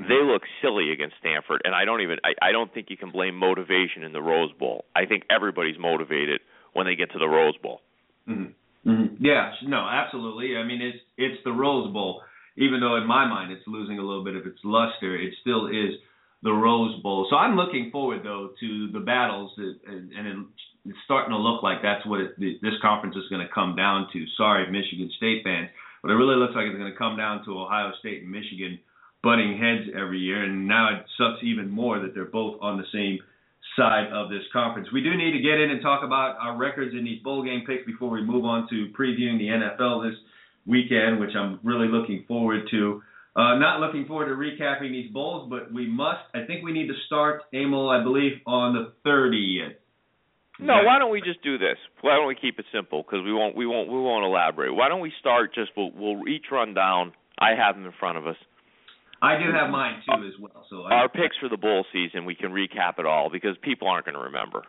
Mm-hmm. They look silly against Stanford, and I don't even I, I don't think you can blame motivation in the Rose Bowl. I think everybody's motivated when they get to the Rose Bowl. Mm-hmm. Mm-hmm. Yeah, no, absolutely. I mean, it's it's the Rose Bowl. Even though in my mind it's losing a little bit of its luster, it still is the Rose Bowl. So I'm looking forward though to the battles, and, and it's starting to look like that's what it, this conference is going to come down to. Sorry, Michigan State fans, but it really looks like it's going to come down to Ohio State and Michigan butting heads every year, and now it sucks even more that they're both on the same side of this conference. We do need to get in and talk about our records in these bowl game picks before we move on to previewing the NFL this weekend, which I'm really looking forward to. Uh, not looking forward to recapping these bowls, but we must. I think we need to start, Emil, I believe, on the 30th. No, why don't we just do this? Why don't we keep it simple? Because we won't, we won't, we won't elaborate. Why don't we start? Just we'll, we'll each run down. I have them in front of us. I do have mine too as well. So our I, picks for the bowl season, we can recap it all because people aren't going to remember.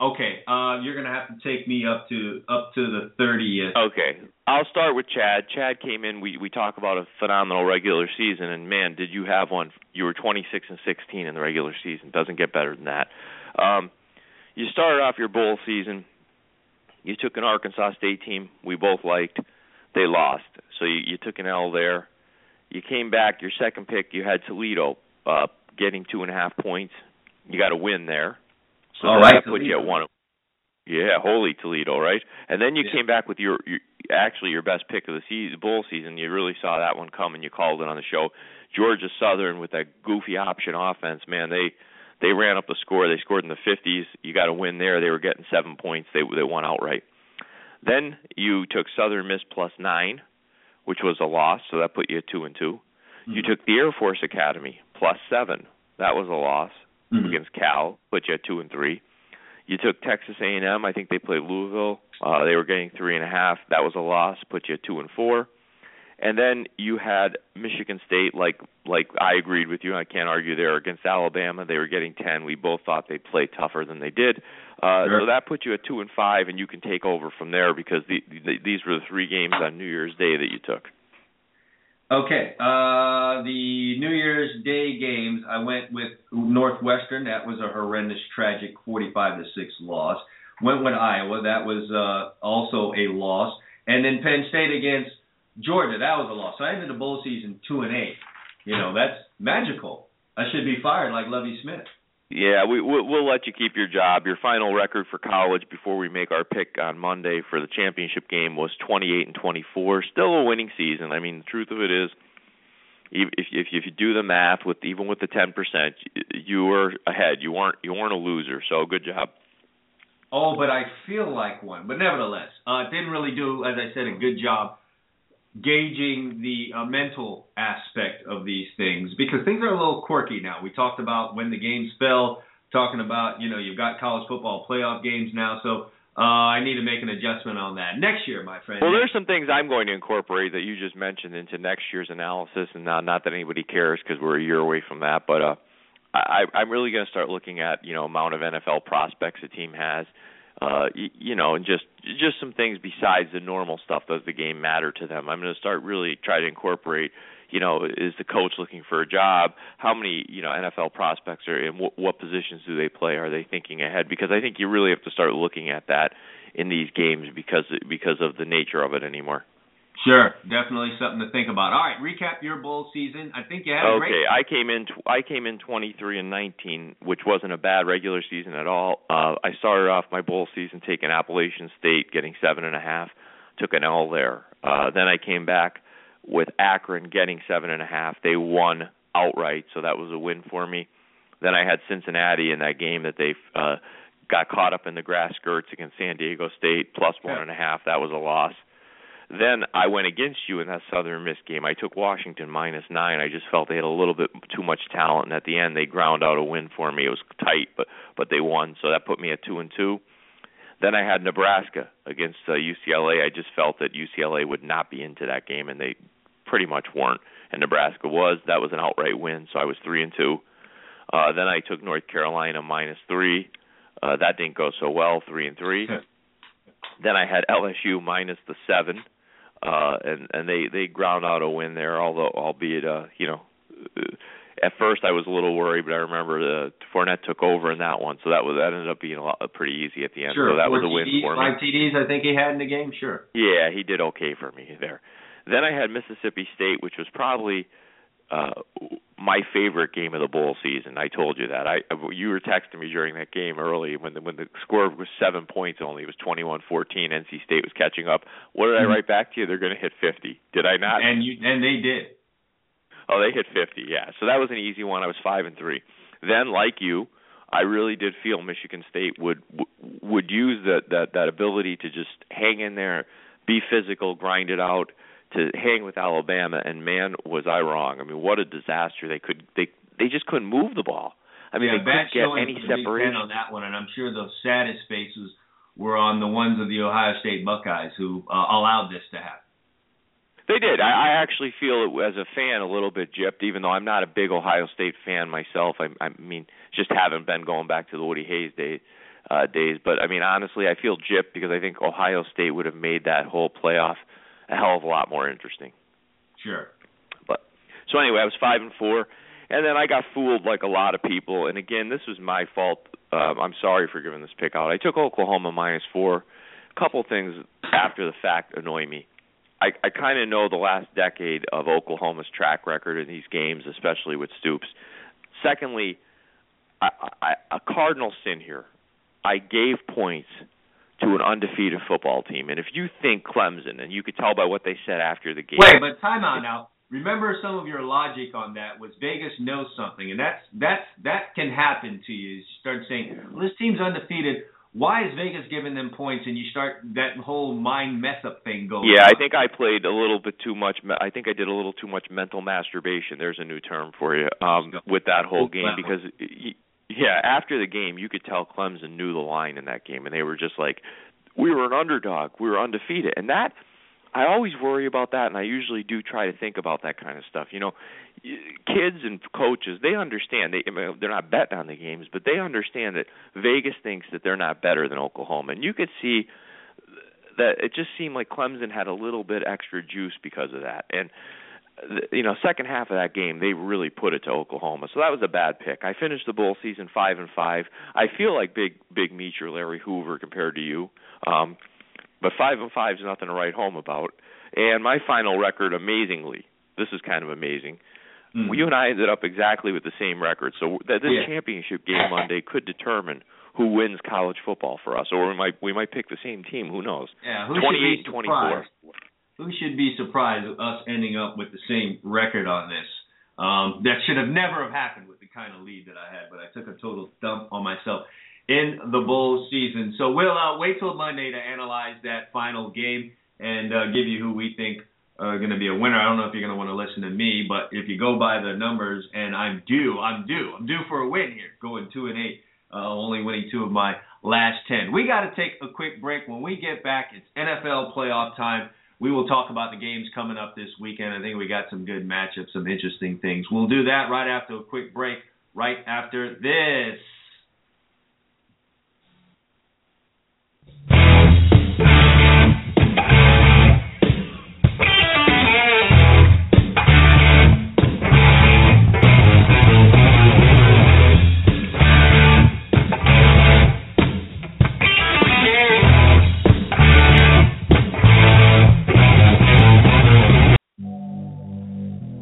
Okay, uh, you're gonna have to take me up to up to the 30th. Okay, I'll start with Chad. Chad came in. We we talk about a phenomenal regular season, and man, did you have one? You were 26 and 16 in the regular season. Doesn't get better than that. Um, you started off your bowl season. You took an Arkansas State team we both liked. They lost, so you, you took an L there. You came back. Your second pick, you had Toledo uh, getting two and a half points. You got a win there. So All right, that put you at one. Yeah, holy Toledo, right? And then you yeah. came back with your, your actually your best pick of the season, bowl season. You really saw that one coming. You called it on the show. Georgia Southern with that goofy option offense, man, they they ran up the score. They scored in the 50s. You got a win there. They were getting seven points. They they won outright. Then you took Southern Miss plus nine, which was a loss, so that put you at two and 2 mm-hmm. You took the Air Force Academy plus seven. That was a loss mm-hmm. against Cal, put you at two and three. You took Texas A&M. I think they played Louisville. Uh, they were getting three and a half. That was a loss. Put you at two and four. And then you had Michigan State, like like I agreed with you. I can't argue there against Alabama. They were getting ten. We both thought they'd play tougher than they did. Uh, sure. So that put you at two and five, and you can take over from there because the, the, these were the three games on New Year's Day that you took. Okay, uh, the New Year's Day games, I went with Northwestern. That was a horrendous, tragic 45 to six loss. Went with Iowa. That was uh, also a loss. And then Penn State against Georgia. That was a loss. So I ended the bowl season two and eight. You know, that's magical. I should be fired like Lovie Smith. Yeah, we we'll, we'll let you keep your job. Your final record for college before we make our pick on Monday for the championship game was 28 and 24. Still a winning season. I mean, the truth of it is, if if if you do the math with even with the 10%, you were ahead. You weren't you weren't a loser. So good job. Oh, but I feel like one. But nevertheless, uh, didn't really do, as I said, a good job gauging the uh, mental aspect of these things because things are a little quirky now. We talked about when the games fell, talking about you know you've got college football playoff games now, so uh, I need to make an adjustment on that next year, my friend. Well, there's some things I'm going to incorporate that you just mentioned into next year's analysis, and not not that anybody cares because we're a year away from that, but uh, I, I'm really going to start looking at you know amount of NFL prospects a team has uh Uh, you, you know and just just some things besides the normal stuff. Does the game matter to them? I'm going to start really try to incorporate you know is the coach looking for a job? How many you know nfl prospects are in what, what positions do they play? Are they thinking ahead? Because i think you really have to start looking at that in these games because because of the nature of it anymore Sure, definitely something to think about. All right, recap your bowl season. I think you had a okay, great. I came in. Tw- I came in 23 and 19, which wasn't a bad regular season at all. Uh, I started off my bowl season taking Appalachian State, getting seven and a half. Took an L there. Uh, then I came back with Akron, getting seven and a half. They won outright, so that was a win for me. Then I had Cincinnati in that game that they uh, got caught up in the grass skirts against San Diego State, plus one and a half. That was a loss. Then I went against you in that Southern Miss game. I took Washington minus nine. I just felt they had a little bit too much talent, and at the end they ground out a win for me. It was tight, but but they won, so that put me at two and two. Then I had Nebraska against uh, UCLA. I just felt that UCLA would not be into that game, and they pretty much weren't. And Nebraska was. That was an outright win, so I was three and two. Uh, then I took North Carolina minus three. Uh, that didn't go so well, three and three. [laughs] then I had LSU minus the seven uh, and and they they ground out a win there. Although albeit uh, you know, uh, at first I was a little worried, but I remember the Fournette took over in that one, so that was that ended up being a lot pretty easy at the end. Sure, so that was a win TDs, for me. Five TDs, I think he had in the game. Sure. Yeah, he did okay for me there. Then I had Mississippi State, which was probably uh my favorite game of the bowl season. I told you that. I you were texting me during that game early when the when the score was 7 points only. It was 21-14. NC State was catching up. What did I Mhm. write back to you? They're going to hit 50. Did I not? And you and they did. Oh, they hit 50. Yeah. So that was an easy one. I was 5 and 3. Then like you, I really did feel Michigan State would would use that that that ability to just hang in there, be physical, grind it out to hang with Alabama, and man, was I wrong. I mean, what a disaster! They could they they just couldn't move the ball. I mean, yeah, they couldn't get any for the Big Ten separation. on that one, and I'm sure the saddest faces were on the ones of the Ohio State Buckeyes who uh, allowed this to happen. They did. I, I actually feel it as a fan a little bit gypped, even though I'm not a big Ohio State fan myself. I, I mean, just haven't been going back to the Woody Hayes days. Uh, days, but I mean, honestly, I feel gypped because I think Ohio State would have made that whole playoff a hell of a lot more interesting. Sure. But so anyway, I was five and four, and then I got fooled like a lot of people. And again, this was my fault. Um, I'm sorry for giving this pick out. I took Oklahoma minus four. A couple things after the fact annoy me. I, I kind of know the last decade of Oklahoma's track record in these games, especially with Stoops. Secondly, I, I, a cardinal sin here. I gave points to an undefeated football team, and if you think Clemson, and you could tell by what they said after the game. Wait, but time out now. Remember some of your logic on that was Vegas knows something, and that's that's that can happen to you. You start saying, well, "This team's undefeated. Why is Vegas giving them points?" And you start that whole mind mess up thing going. Yeah, I think I played a little bit too much. I think I did a little too much mental masturbation. There's a new term for you um, with that whole game because, yeah, after the game, you could tell Clemson knew the line in that game, and they were just like, "We were an underdog. We were undefeated," and that. I always worry about that, and I usually do try to think about that kind of stuff. You know, kids and coaches, they understand. They they're not betting on the games, but they understand that Vegas thinks that they're not better than Oklahoma, and you could see that it just seemed like Clemson had a little bit extra juice because of that. And you know, second half of that game, they really put it to Oklahoma. So that was a bad pick. I finished the bowl season five and five. I feel like big big Meech or Larry Hoover compared to you. Um but five and five is nothing to write home about. And my final record, amazingly, this is kind of amazing. Mm. You and I ended up exactly with the same record. So that this yeah. championship game Monday could determine who wins college football for us, or we might we might pick the same team. Who knows? Yeah, who 28, 24. Who should be surprised with us ending up with the same record on this? Um, that should have never have happened with the kind of lead that I had, but I took a total dump on myself in the bowl season. So we'll uh, wait till Monday to analyze that final game and uh, give you who we think are going to be a winner. I don't know if you're going to want to listen to me, but if you go by the numbers, and I'm due, I'm due, I'm due for a win here, going two and eight, uh, only winning two of my last ten. We got to take a quick break. When we get back, it's NFL playoff time. We will talk about the games coming up this weekend. I think we got some good matchups, some interesting things. We'll do that right after a quick break, right after this.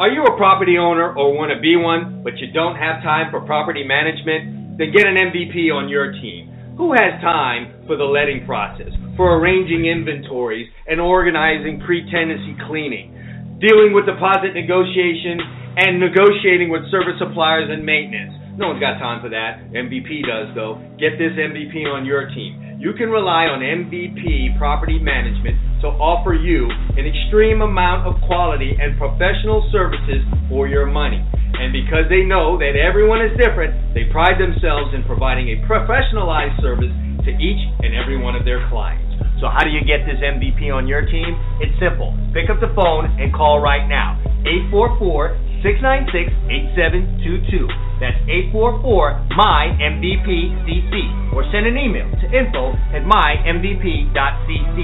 Are you a property owner or want to be one, but you don't have time for property management? Then get an MVP on your team. Who has time for the letting process, for arranging inventories and organizing pre-tenancy cleaning, dealing with deposit negotiation and negotiating with service suppliers and maintenance? No one's got time for that. MVP does, though. Get this MVP on your team. You can rely on MVP Property Management to offer you an extreme amount of quality and professional services for your money. And because they know that everyone is different, they pride themselves in providing a professionalized service to each and every one of their clients. So, how do you get this MVP on your team? It's simple. Pick up the phone and call right now. 844 696 8722. That's 844 my MVPCC. Or send an email to info at mymvp.cc.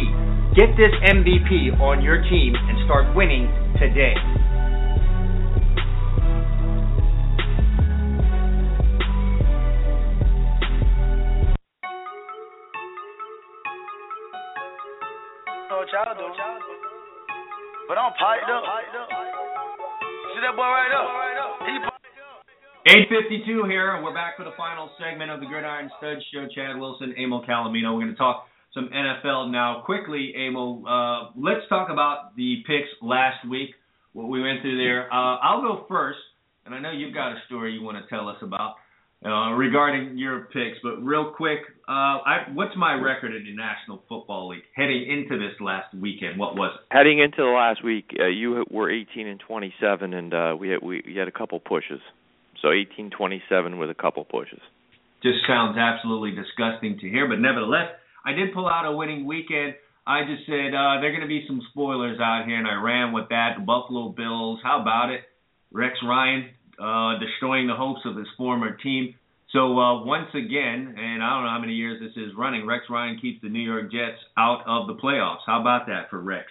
Get this MVP on your team and start winning today. But I'm piped up. That boy right up? He 852 here, and we're back for the final segment of the Gridiron Stud Show. Chad Wilson, Emil Calomino. We're going to talk some NFL now. Quickly, Emil, uh, let's talk about the picks last week, what we went through there. Uh, I'll go first, and I know you've got a story you want to tell us about uh, regarding your picks. But real quick, uh, I, what's my record in the National Football League heading into this last weekend? What was it? Heading into the last week, uh, you were 18 and 27, and uh, we had, we, we had a couple pushes. So 18 27 with a couple pushes. Just sounds absolutely disgusting to hear, but nevertheless, I did pull out a winning weekend. I just said uh, there are going to be some spoilers out here, and I ran with that. The Buffalo Bills, how about it? Rex Ryan uh, destroying the hopes of his former team. So uh, once again, and I don't know how many years this is running, Rex Ryan keeps the New York Jets out of the playoffs. How about that for Rex?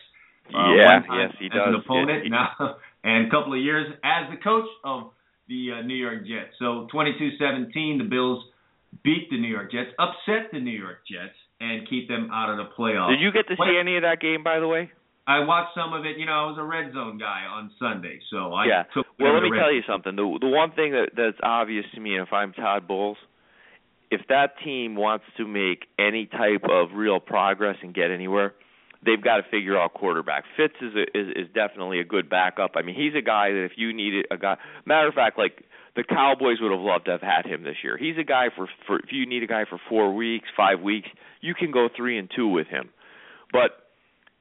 Uh, yeah, yes, he as does. An opponent he, now, [laughs] and a couple of years as the coach of the uh, New York Jets. So 22-17, the Bills beat the New York Jets, upset the New York Jets, and keep them out of the playoffs. Did you get to see any of that game, by the way? I watched some of it. You know, I was a red zone guy on Sunday, so I yeah. took. Well, let me tell you something. The the one thing that that's obvious to me, if I'm Todd Bowles, if that team wants to make any type of real progress and get anywhere, they've got to figure out quarterback. Fitz is a, is is definitely a good backup. I mean, he's a guy that if you needed a guy, matter of fact, like the Cowboys would have loved to have had him this year. He's a guy for for if you need a guy for four weeks, five weeks, you can go three and two with him. But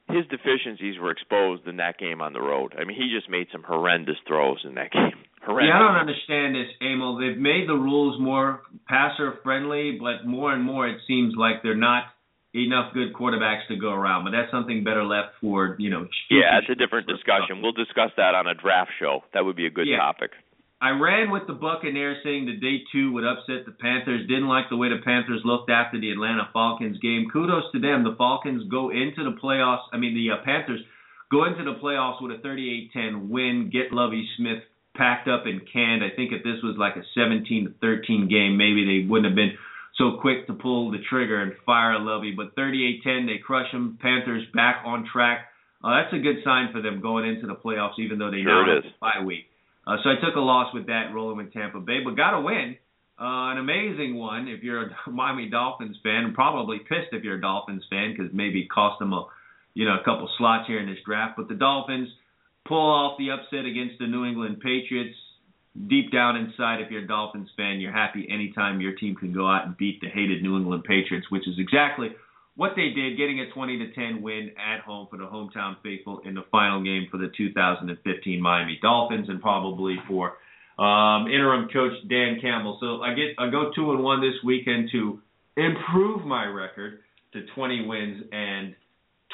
his deficiencies were exposed in that game on the road. I mean, he just made some horrendous throws in that [laughs] game. Horrendous. Yeah, I don't understand this, Emil. They've made the rules more passer friendly, but more and more it seems like they're not enough good quarterbacks to go around. But that's something better left for you know. Yeah, it's a different discussion. We'll discuss that on a draft show. That would be a good yeah. topic. I ran with the Buccaneers saying that day two would upset the Panthers. Didn't like the way the Panthers looked after the Atlanta Falcons game. Kudos to them. The Falcons go into the playoffs. I mean, the uh, Panthers go into the playoffs with a 38-10 win. Get Lovie Smith packed up and canned. I think if this was like a 17 to 13 game, maybe they wouldn't have been so quick to pull the trigger and fire Lovey. But 38-10, they crush them. Panthers back on track. Uh, that's a good sign for them going into the playoffs, even though they sure now have a bye week. Uh, so I took a loss with that, rolling with Tampa Bay, but got a win. Uh, an amazing one if you're a [laughs] Miami Dolphins fan, and probably pissed if you're a Dolphins fan because maybe it cost them a, you know, a couple slots here in this draft. But the Dolphins pull off the upset against the New England Patriots. Deep down inside, if you're a Dolphins fan, you're happy anytime your team can go out and beat the hated New England Patriots, which is exactly what they did, getting a 20 to 10 win at home for the hometown faithful in the final game for the 2015 Miami Dolphins, and probably for um, interim coach Dan Campbell. So I get I go two and one this weekend to improve my record to 20 wins and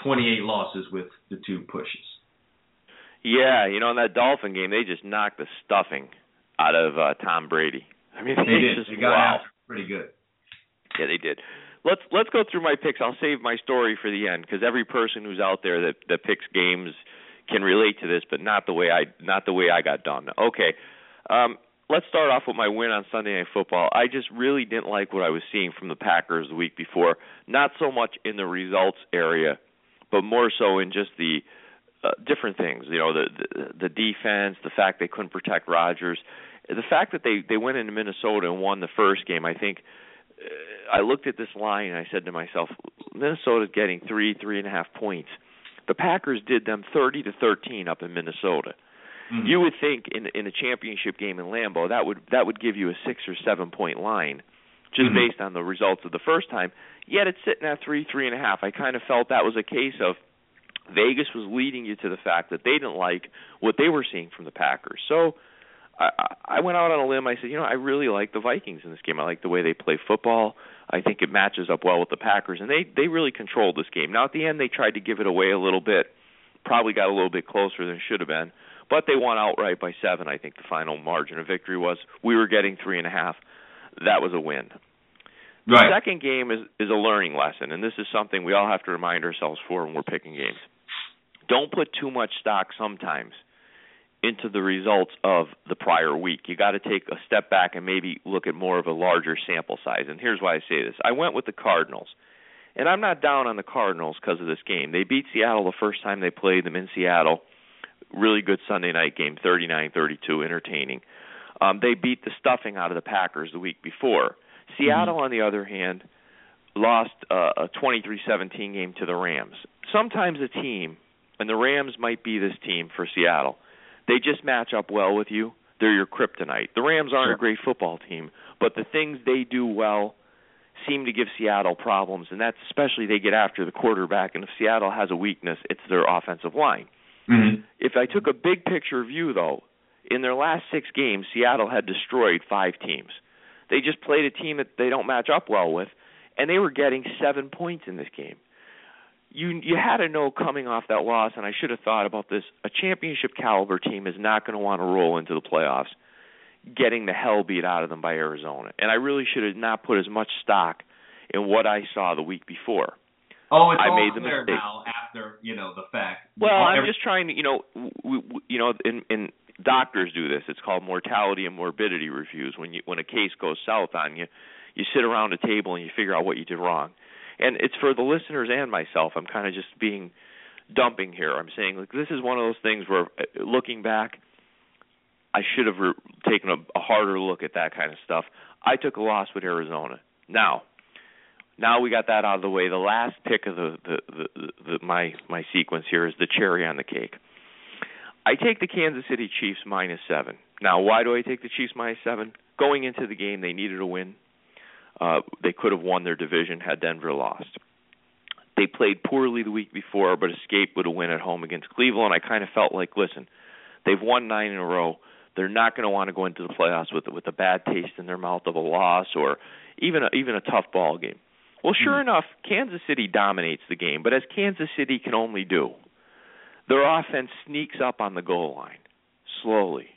28 losses with the two pushes. Yeah, you know, in that Dolphin game, they just knocked the stuffing out of uh, Tom Brady. I mean, they, they did. Just, they got wow. after pretty good. Yeah, they did. Let's let's go through my picks. I'll save my story for the end because every person who's out there that that picks games can relate to this, but not the way I not the way I got done. Okay, um, let's start off with my win on Sunday Night Football. I just really didn't like what I was seeing from the Packers the week before. Not so much in the results area, but more so in just the uh, different things. You know, the, the the defense, the fact they couldn't protect Rodgers, the fact that they they went into Minnesota and won the first game. I think I looked at this line and I said to myself, Minnesota's getting three three and a half points. The Packers did them thirty to thirteen up in Minnesota. Mm-hmm. You would think in in a championship game in Lambeau that would that would give you a six or seven point line, just Mhm. based on the results of the first time. Yet it's sitting at three three and a half. I kind of felt that was a case of Vegas was leading you to the fact that they didn't like what they were seeing from the Packers. So I, I went out on a limb. I said, you know, I really like the Vikings in this game. I like the way they play football. I think it matches up well with the Packers, and they they really controlled this game. Now at the end, they tried to give it away a little bit. Probably got a little bit closer than it should have been, but they won outright by seven. I think the final margin of victory was. We were getting three and a half. That was a win. The Right. second game is is a learning lesson, and this is something we all have to remind ourselves for when we're picking games. Don't put too much stock sometimes into the results of the prior week. You got to take a step back and maybe look at more of a larger sample size. And here's why I say this. I went with the Cardinals. And I'm not down on the Cardinals because of this game. They beat Seattle the first time they played them in Seattle. Really good Sunday night game, 39-32, entertaining. Um, they beat the stuffing out of the Packers the week before. Seattle, on the other hand, lost uh, a 23-17 game to the Rams. Sometimes a team, and the Rams might be this team for Seattle. They just match up well with you. They're your kryptonite. The Rams aren't Sure. a great football team, but the things they do well seem to give Seattle problems, and that's especially they get after the quarterback. And if Seattle has a weakness, it's their offensive line. Mm-hmm. If I took a big picture view, though, in their last six games, Seattle had destroyed five teams. They just played a team that they don't match up well with, and they were getting seven points in this game. You you had to know coming off that loss, and I should have thought about this. A championship caliber team is not going to want to roll into the playoffs, getting the hell beat out of them by Arizona. And I really should have not put as much stock in what I saw the week before. Oh, it's I all made the clear mistake. now after you know the fact. Well, All- I'm every- just trying to, you know, we, we, you know, in, in doctors do this. It's called mortality and morbidity reviews. When you when a case goes south on you, you sit around a table and you figure out what you did wrong. And it's for the listeners and myself. I'm kind of just being dumping here. I'm saying like this is one of those things where uh, looking back, I should have re- taken a, a harder look at that kind of stuff. I took a loss with Arizona. Now, now we got that out of the way. The last pick of the the, the, the, the my my sequence here is the cherry on the cake. I take the Kansas City Chiefs minus seven. Now, why do I take the Chiefs minus seven? Going into the game, they needed a win. Uh, they could have won their division had Denver lost. They played poorly the week before, but escaped with a win at home against Cleveland. I kind of felt like, listen, they've won nine in a row. They're not going to want to go into the playoffs with with a bad taste in their mouth of a loss or even a, even a tough ball game. Well, sure enough, Kansas City dominates the game, but as Kansas City can only do, their offense sneaks up on the goal line slowly.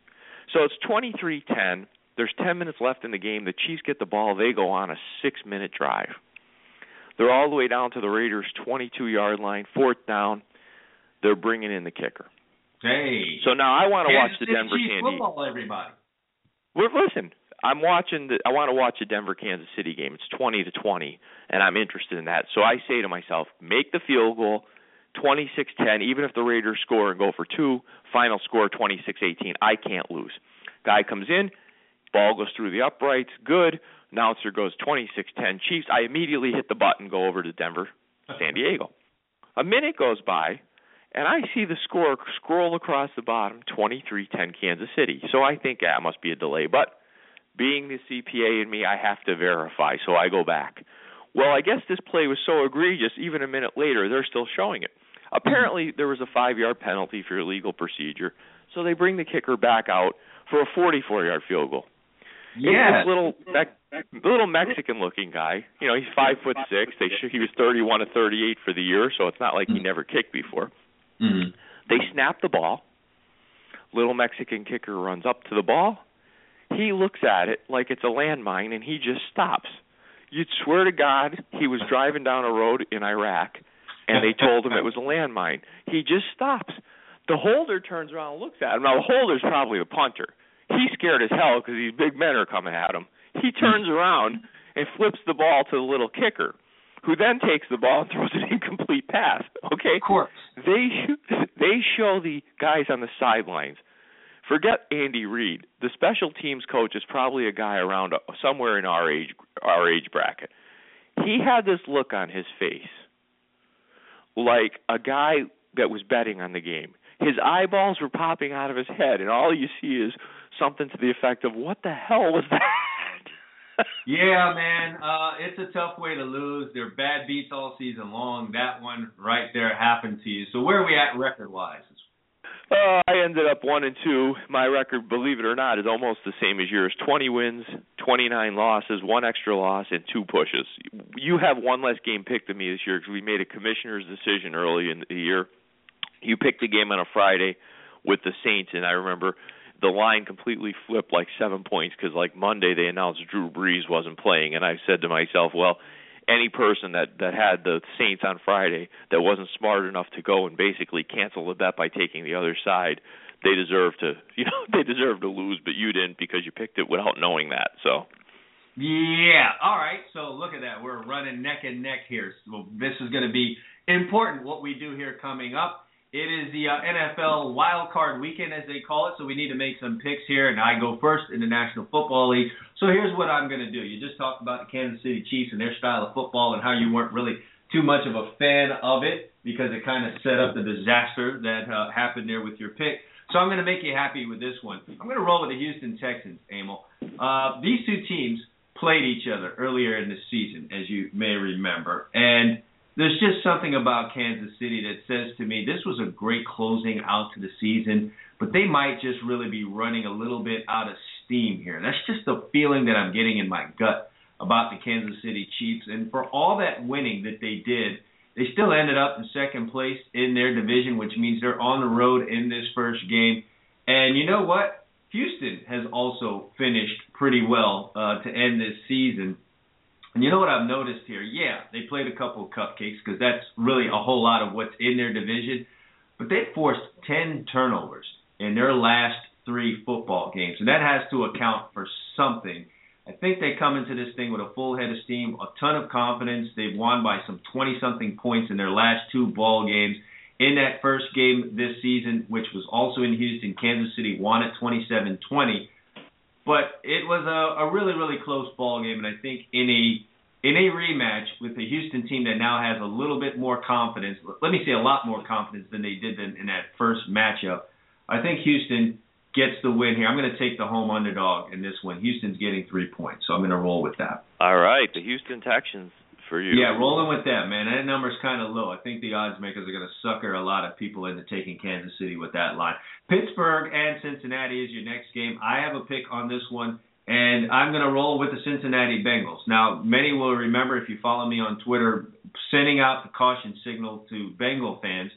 So it's 23-10. There's 10 minutes left in the game. The Chiefs get the ball. They go on a six-minute drive. They're all the way down to the Raiders' 22-yard line, fourth down. They're bringing in the kicker. hey. So now I want to watch the Denver Chiefs Candy. football, everybody. Well, listen, I'm watching the. I want to watch a Denver Kansas City game. It's 20 to 20, and I'm interested in that. So I say to myself, make the field goal, 26-10, even if the Raiders score and go for two, final score 26-18. I can't lose. Guy comes in, ball goes through the uprights, good. Announcer goes 26-10 Chiefs. I immediately hit the button, go over to Denver, San Diego. A minute goes by, and I see the score scroll across the bottom 23-10 Kansas City. So I think that ah, must be a delay, but being the CPA in me, I have to verify, so I go back. Well, I guess this play was so egregious, even a minute later, they're still showing it. Apparently, there was a five yard penalty for illegal procedure, so they bring the kicker back out for a 44 yard field goal. Yeah. It's little little Mexican looking guy. You know, he's five foot six. They sh- he was 31 to 38 for the year, so it's not like he never kicked before. Mm-hmm. They snap the ball. Little Mexican kicker runs up to the ball. He looks at it like it's a landmine, and he just stops. You'd swear to God he was driving down a road in Iraq, and they told him it was a landmine. He just stops. The holder turns around and looks at him. Now the holder's probably the punter. He's scared as hell because these big men are coming at him. He turns around and flips the ball to the little kicker, who then takes the ball and throws an incomplete pass. Okay, Of course. they they show the guys on the sidelines. Forget Andy Reid. The special teams coach is probably a guy around uh, somewhere in our age our age bracket. He had this look on his face, like a guy that was betting on the game. His eyeballs were popping out of his head, and all you see is something to the effect of "What the hell was that?" yeah, man, uh, it's a tough way to lose. They're bad beats all season long. That one right there happened to you. So where are we at record wise? Uh, I ended up one and two. My record, believe it or not, is almost the same as yours: twenty wins, twenty-nine losses, one extra loss, and two pushes. You have one less game picked than me this year because we made a commissioner's decision early in the year. You picked the game on a Friday with the Saints, and I remember the line completely flipped like seven points because like Monday they announced Drew Brees wasn't playing, and I said to myself, well, any person that that had the Saints on Friday that wasn't smart enough to go and basically cancel the bet by taking the other side, they deserve to, [laughs] you know, they deserve to lose, but you didn't because you picked it without knowing that. So. Yeah. All right. So look at that. We're running neck and neck here. So this is going to be important. What we do here coming up. It is the uh, NFL Wild Card Weekend, as they call it. So we need to make some picks here, and I go first in the National Football League. So here's what I'm going to do. You just talked about the Kansas City Chiefs and their style of football, and how you weren't really too much of a fan of it because it kind of set up the disaster that uh, happened there with your pick. So I'm going to make you happy with this one. I'm going to roll with the Houston Texans, Emil. Uh, these two teams played each other earlier in the season, as you may remember, and there's just something about Kansas City that says to me this was a great closing out to the season, but they might just really be running a little bit out of steam here. That's just the feeling that I'm getting in my gut about the Kansas City Chiefs. And for all that winning that they did, they still ended up in second place in their division, which means they're on the road in this first game. And you know what? Houston has also finished pretty well uh, to end this season. And you know what I've noticed here? Yeah, they played a couple of cupcakes because that's really a whole lot of what's in their division. But they forced 10 turnovers in their last three football games. And that has to account for something. I think they come into this thing with a full head of steam, a ton of confidence. They've won by some 20 something points in their last two ball games. In that first game this season, which was also in Houston, Kansas City won at 27 20. But it was a, a really, really close ball game, and I think in a in a rematch with the Houston team that now has a little bit more confidence, let me say a lot more confidence than they did in, in that first matchup. I think Houston gets the win here. I'm going to take the home underdog in this one. Houston's getting three points, so I'm going to roll with that. All right, the Houston Texans for you. Yeah, rolling with that, man. That number's kind of low. I think the odds makers are going to sucker a lot of people into taking Kansas City with that line. Pittsburgh and Cincinnati is your next game. I have a pick on this one, and I'm going to roll with the Cincinnati Bengals. Now, many will remember if you follow me on Twitter, sending out the caution signal to Bengal fans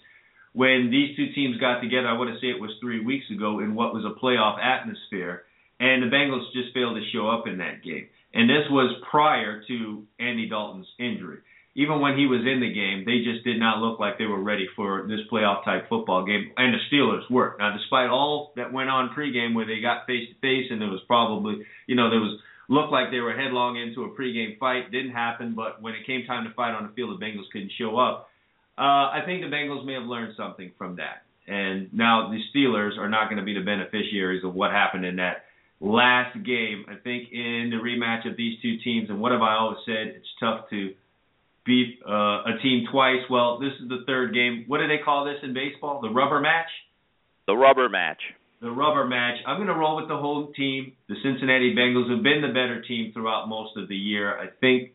when these two teams got together. I want to say it was three weeks ago in what was a playoff atmosphere, and the Bengals just failed to show up in that game. And this was prior to Andy Dalton's injury. Even when he was in the game, they just did not look like they were ready for this playoff type football game. And the Steelers were. Now, despite all that went on pregame where they got face to face and it was probably, you know, there was looked like they were headlong into a pregame fight. Didn't happen, but when it came time to fight on the field, the Bengals couldn't show up. Uh, I think the Bengals may have learned something from that. And now the Steelers are not going to be the beneficiaries of what happened in that last game. I think in the rematch of these two teams, and what have I always said? It's tough to beat uh, a team twice. Well, this is the third game. What do they call this in baseball? The rubber match? The rubber match. The rubber match. I'm going to roll with the whole team. The Cincinnati Bengals have been the better team throughout most of the year. I think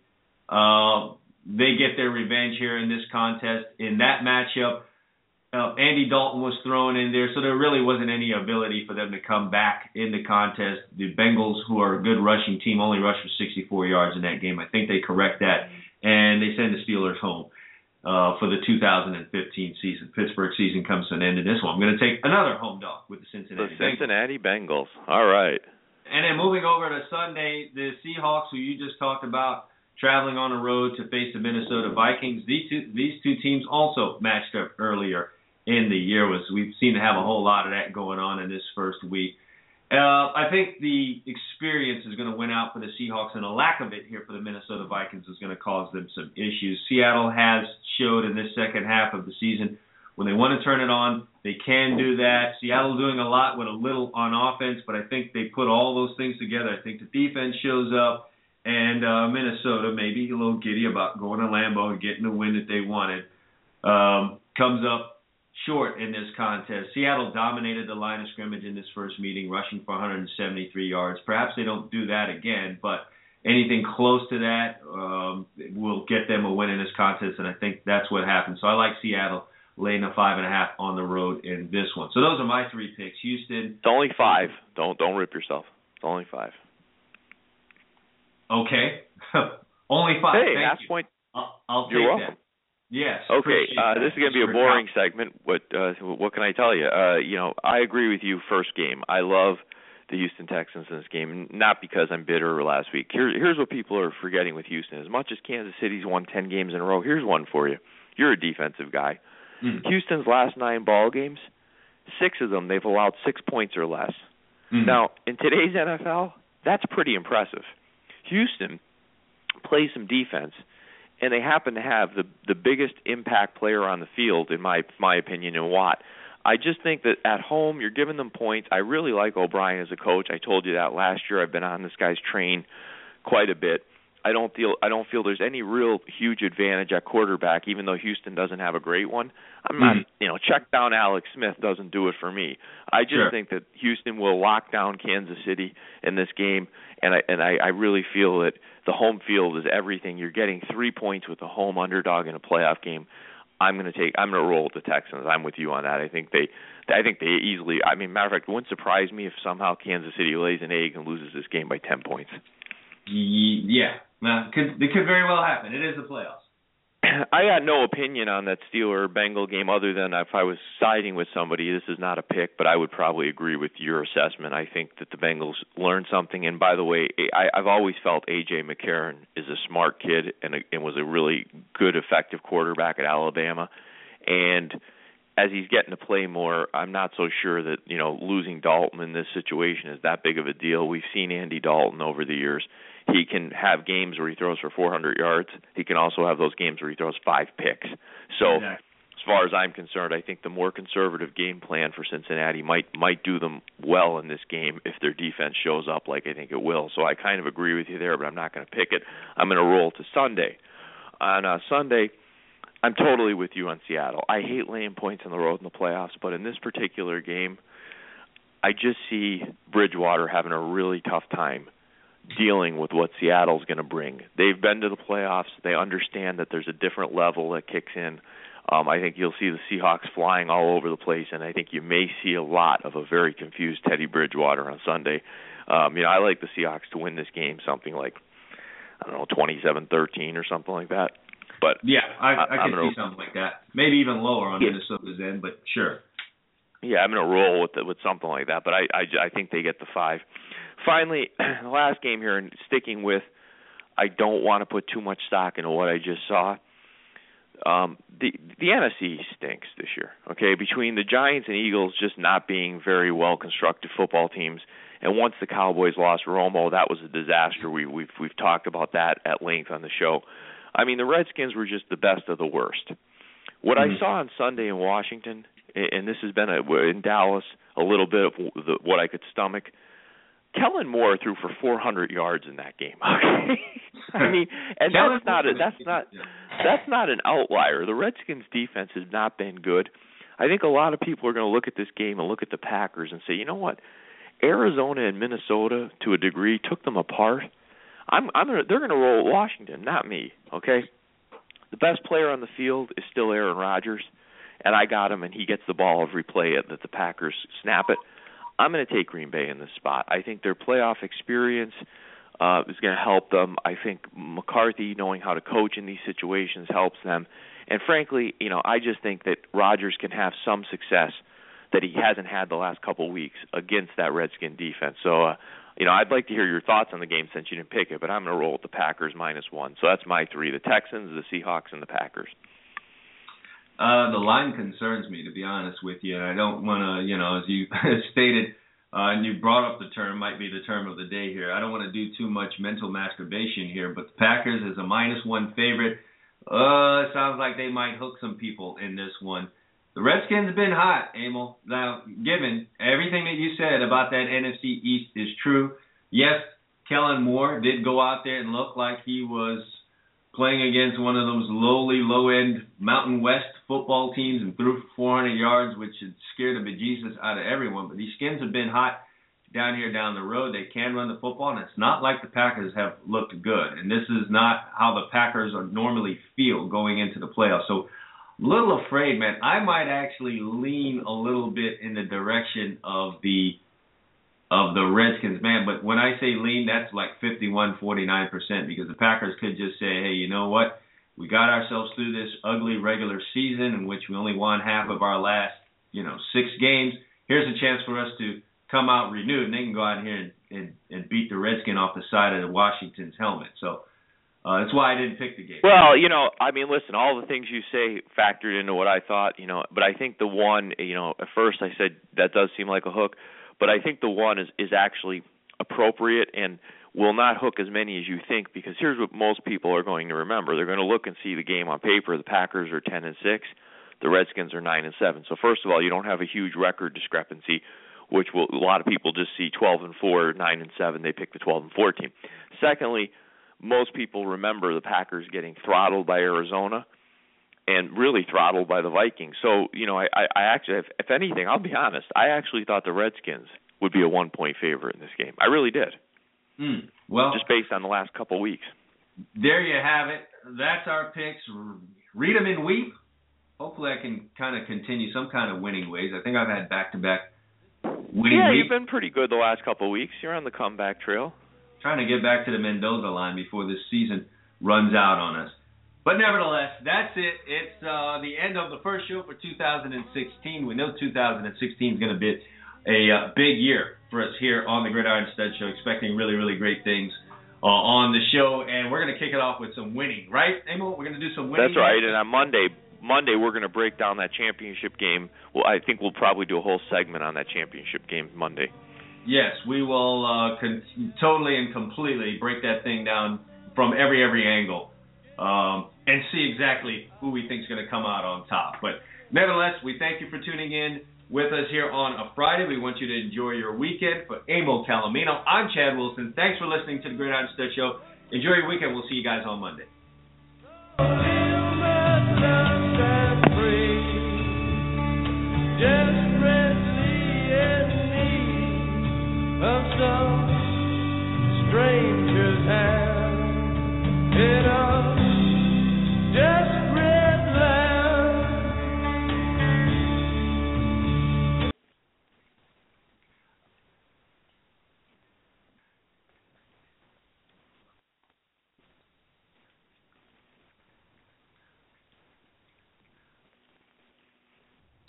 uh, they get their revenge here in this contest. In that matchup, uh, Andy Dalton was thrown in there, so there really wasn't any ability for them to come back in the contest. The Bengals, who are a good rushing team, only rushed for 64 yards in that game. I think they correct that, and they send the Steelers home uh, for the 2015 season. Pittsburgh season comes to an end in this one. I'm going to take another home dog with the Cincinnati. The Cincinnati Bengals. Bengals. All right. And then moving over to Sunday, the Seahawks, who you just talked about, traveling on the road to face the Minnesota Vikings. These two, these two teams also matched up earlier in the year. Was we've seen to have a whole lot of that going on in this first week. Uh, I think the experience is going to win out for the Seahawks, and a lack of it here for the Minnesota Vikings is going to cause them some issues. Seattle has showed in this second half of the season when they want to turn it on, they can do that. Seattle doing a lot with a little on offense, but I think they put all those things together. I think the defense shows up, and uh, Minnesota maybe a little giddy about going to Lambeau and getting the win that they wanted. Um, comes up short in this contest. Seattle dominated the line of scrimmage in this first meeting, rushing for 173 yards. Perhaps they don't do that again, but anything close to that um, will get them a win in this contest, and I think that's what happened. So I like Seattle laying a five and a half on the road in this one. So those are my three picks. Houston. It's only five. Don't don't rip yourself. It's only five. Okay. [laughs] only five. Hey, Thank you. point. I'll, I'll You're take welcome. that. Yes. Okay, uh, this is going to be a boring segment. What uh, what can I tell you? Uh, you know, I agree with you. First game, I love the Houston Texans in this game, not because I'm bitter last week. Here, here's what people are forgetting with Houston. As much as Kansas City's won 10 games in a row, here's one for you. You're a defensive guy. Mm. Houston's last nine ball games, six of them they've allowed six points or less. Mm. Now, in today's NFL, that's pretty impressive. Houston plays some defense and they happen to have the the biggest impact player on the field in my my opinion in Watt. I just think that at home you're giving them points. I really like O'Brien as a coach. I told you that last year. I've been on this guy's train quite a bit. I don't feel I don't feel there's any real huge advantage at quarterback, even though Houston doesn't have a great one. I'm not, Mhm. you know, check down Alex Smith doesn't do it for me. I just Sure. think that Houston will lock down Kansas City in this game, and I and I, I really feel that the home field is everything. You're getting three points with a home underdog in a playoff game. I'm going to take. I'm going to roll with the Texans. I'm with you on that. I think they. I think they easily. I mean, matter of fact, it wouldn't surprise me if somehow Kansas City lays an egg and loses this game by ten points. Ye- Yeah. Now, could, it could very well happen. It is the playoffs. [clears throat] I got no opinion on that Steeler Bengal game other than if I was siding with somebody. This is not a pick, but I would probably agree with your assessment. I think that the Bengals learned something. And by the way, I, I've always felt AJ McCarron is a smart kid and, a, and was a really good, effective quarterback at Alabama. And as he's getting to play more, I'm not so sure that you know losing Dalton in this situation is that big of a deal. We've seen Andy Dalton over the years. He can have games where he throws for 400 yards. He can also have those games where he throws five picks. So, Exactly. as far as I'm concerned, I think the more conservative game plan for Cincinnati might might do them well in this game if their defense shows up like I think it will. So I kind of agree with you there, but I'm not going to pick it. I'm going to roll to Sunday. On uh, Sunday, I'm totally with you on Seattle. I hate laying points on the road in the playoffs, but in this particular game, I just see Bridgewater having a really tough time dealing with what Seattle's going to bring. They've been to the playoffs. They understand that there's a different level that kicks in. Um, I think you'll see the Seahawks flying all over the place, and I think you may see a lot of a very confused Teddy Bridgewater on Sunday. Um, you know, I like the Seahawks to win this game, something like I don't know, twenty-seven thirteen or something like that. But Yeah, I, I, I- could gonna- see something like that. Maybe even lower on Yeah. Minnesota's end, but sure. Yeah, I'm gonna roll with the, with something like that, but I, I I think they get the five. Finally, [clears throat] the last game here, and sticking with, I don't want to put too much stock into what I just saw. Um, the the NFC stinks this year. Okay, between the Giants and Eagles just not being very well constructed football teams, and once the Cowboys lost Romo, that was a disaster. We we've we've talked about that at length on the show. I mean, the Redskins were just the best of the worst. What Mhm. I saw on Sunday in Washington, and this has been a, in Dallas a little bit of the, what I could stomach. Kellen Moore threw for 400 yards in that game. [laughs] Okay, I mean, and that's not a, that's not that's not an outlier. The Redskins defense has not been good. I think a lot of people are going to look at this game and look at the Packers and say, you know what, Arizona and Minnesota to a degree took them apart. I'm I'm gonna they're going to roll Washington, not me. Okay, the best player on the field is still Aaron Rodgers, and I got him, and he gets the ball every play that the Packers snap it. I'm going to take Green Bay in this spot. I think their playoff experience uh, is going to help them. I think McCarthy knowing how to coach in these situations helps them. And frankly, you know, I just think that Rodgers can have some success that he hasn't had the last couple weeks against that Redskin defense. So, uh, you know, I'd like to hear your thoughts on the game since you didn't pick it, but I'm going to roll with the Packers minus one. So that's my three: the Texans, the Seahawks, and the Packers. Uh, the line concerns me, to be honest with you. I don't want to, you know, as you [laughs] stated, uh, and you brought up the term, might be the term of the day here. I don't want to do too much mental masturbation here, but the Packers is a minus one favorite. Uh, sounds like they might hook some people in this one. The Redskins have been hot, Emil. Now, given everything that you said about that NFC East is true, yes, Kellen Moore did go out there and look like he was playing against one of those lowly, low-end Mountain West football teams and threw for 400 yards, which had scared the bejesus out of everyone. But these skins have been hot down here down the road. They can run the football, and it's not like the Packers have looked good. And this is not how the Packers are normally feel going into the playoffs. So a little afraid, man. I might actually lean a little bit in the direction of the of the Redskins, man. But when I say lean, that's like 51, 49 percent because the Packers could just say, hey, you know what? We got ourselves through this ugly regular season in which we only won half of our last, you know, six games. Here's a chance for us to come out renewed, and they can go out here and, and, and beat the Redskin off the side of the Washington's helmet. So uh, that's why I didn't pick the game. Well, you know, I mean, listen, all the things you say factored into what I thought, you know, but I think the one, you know, at first I said that does seem like a hook, but I think the one is is actually appropriate and will not hook as many as you think because here's what most people are going to remember. They're going to look and see the game on paper. The Packers are 10 and 6, the Redskins are 9 and 7. So first of all, you don't have a huge record discrepancy which will a lot of people just see 12 and 4, 9 and 7, they pick the 12 and 4 team. Secondly, most people remember the Packers getting throttled by Arizona and really throttled by the Vikings. So, you know, I, I, I actually, if, if anything, I'll be honest, I actually thought the Redskins would be a one point favorite in this game. I really did. Mm. Well, just based on the last couple of weeks. There you have it. That's our picks. Read them and weep. Hopefully, I can kind of continue some kind of winning ways. I think I've had back to back winning Yeah, weeks. you've been pretty good the last couple of weeks. You're on the comeback trail. Trying to get back to the Mendoza line before this season runs out on us. But nevertheless, that's it. It's uh, the end of the first show for 2016. We know 2016 is going to be a uh, big year for us here on the Gridiron Stud Show. Expecting really, really great things uh, on the show, and we're going to kick it off with some winning, right, Emil? We're going to do some winning. That's right. And on Monday, Monday we're going to break down that championship game. Well, I think we'll probably do a whole segment on that championship game Monday. Yes, we will uh, con- totally and completely break that thing down from every every angle um, and see exactly who we think is going to come out on top. But nevertheless, we thank you for tuning in with us here on a Friday. We want you to enjoy your weekend. For Emil Calomino, I'm Chad Wilson. Thanks for listening to the Gridiron Stud Show. Enjoy your weekend. We'll see you guys on Monday.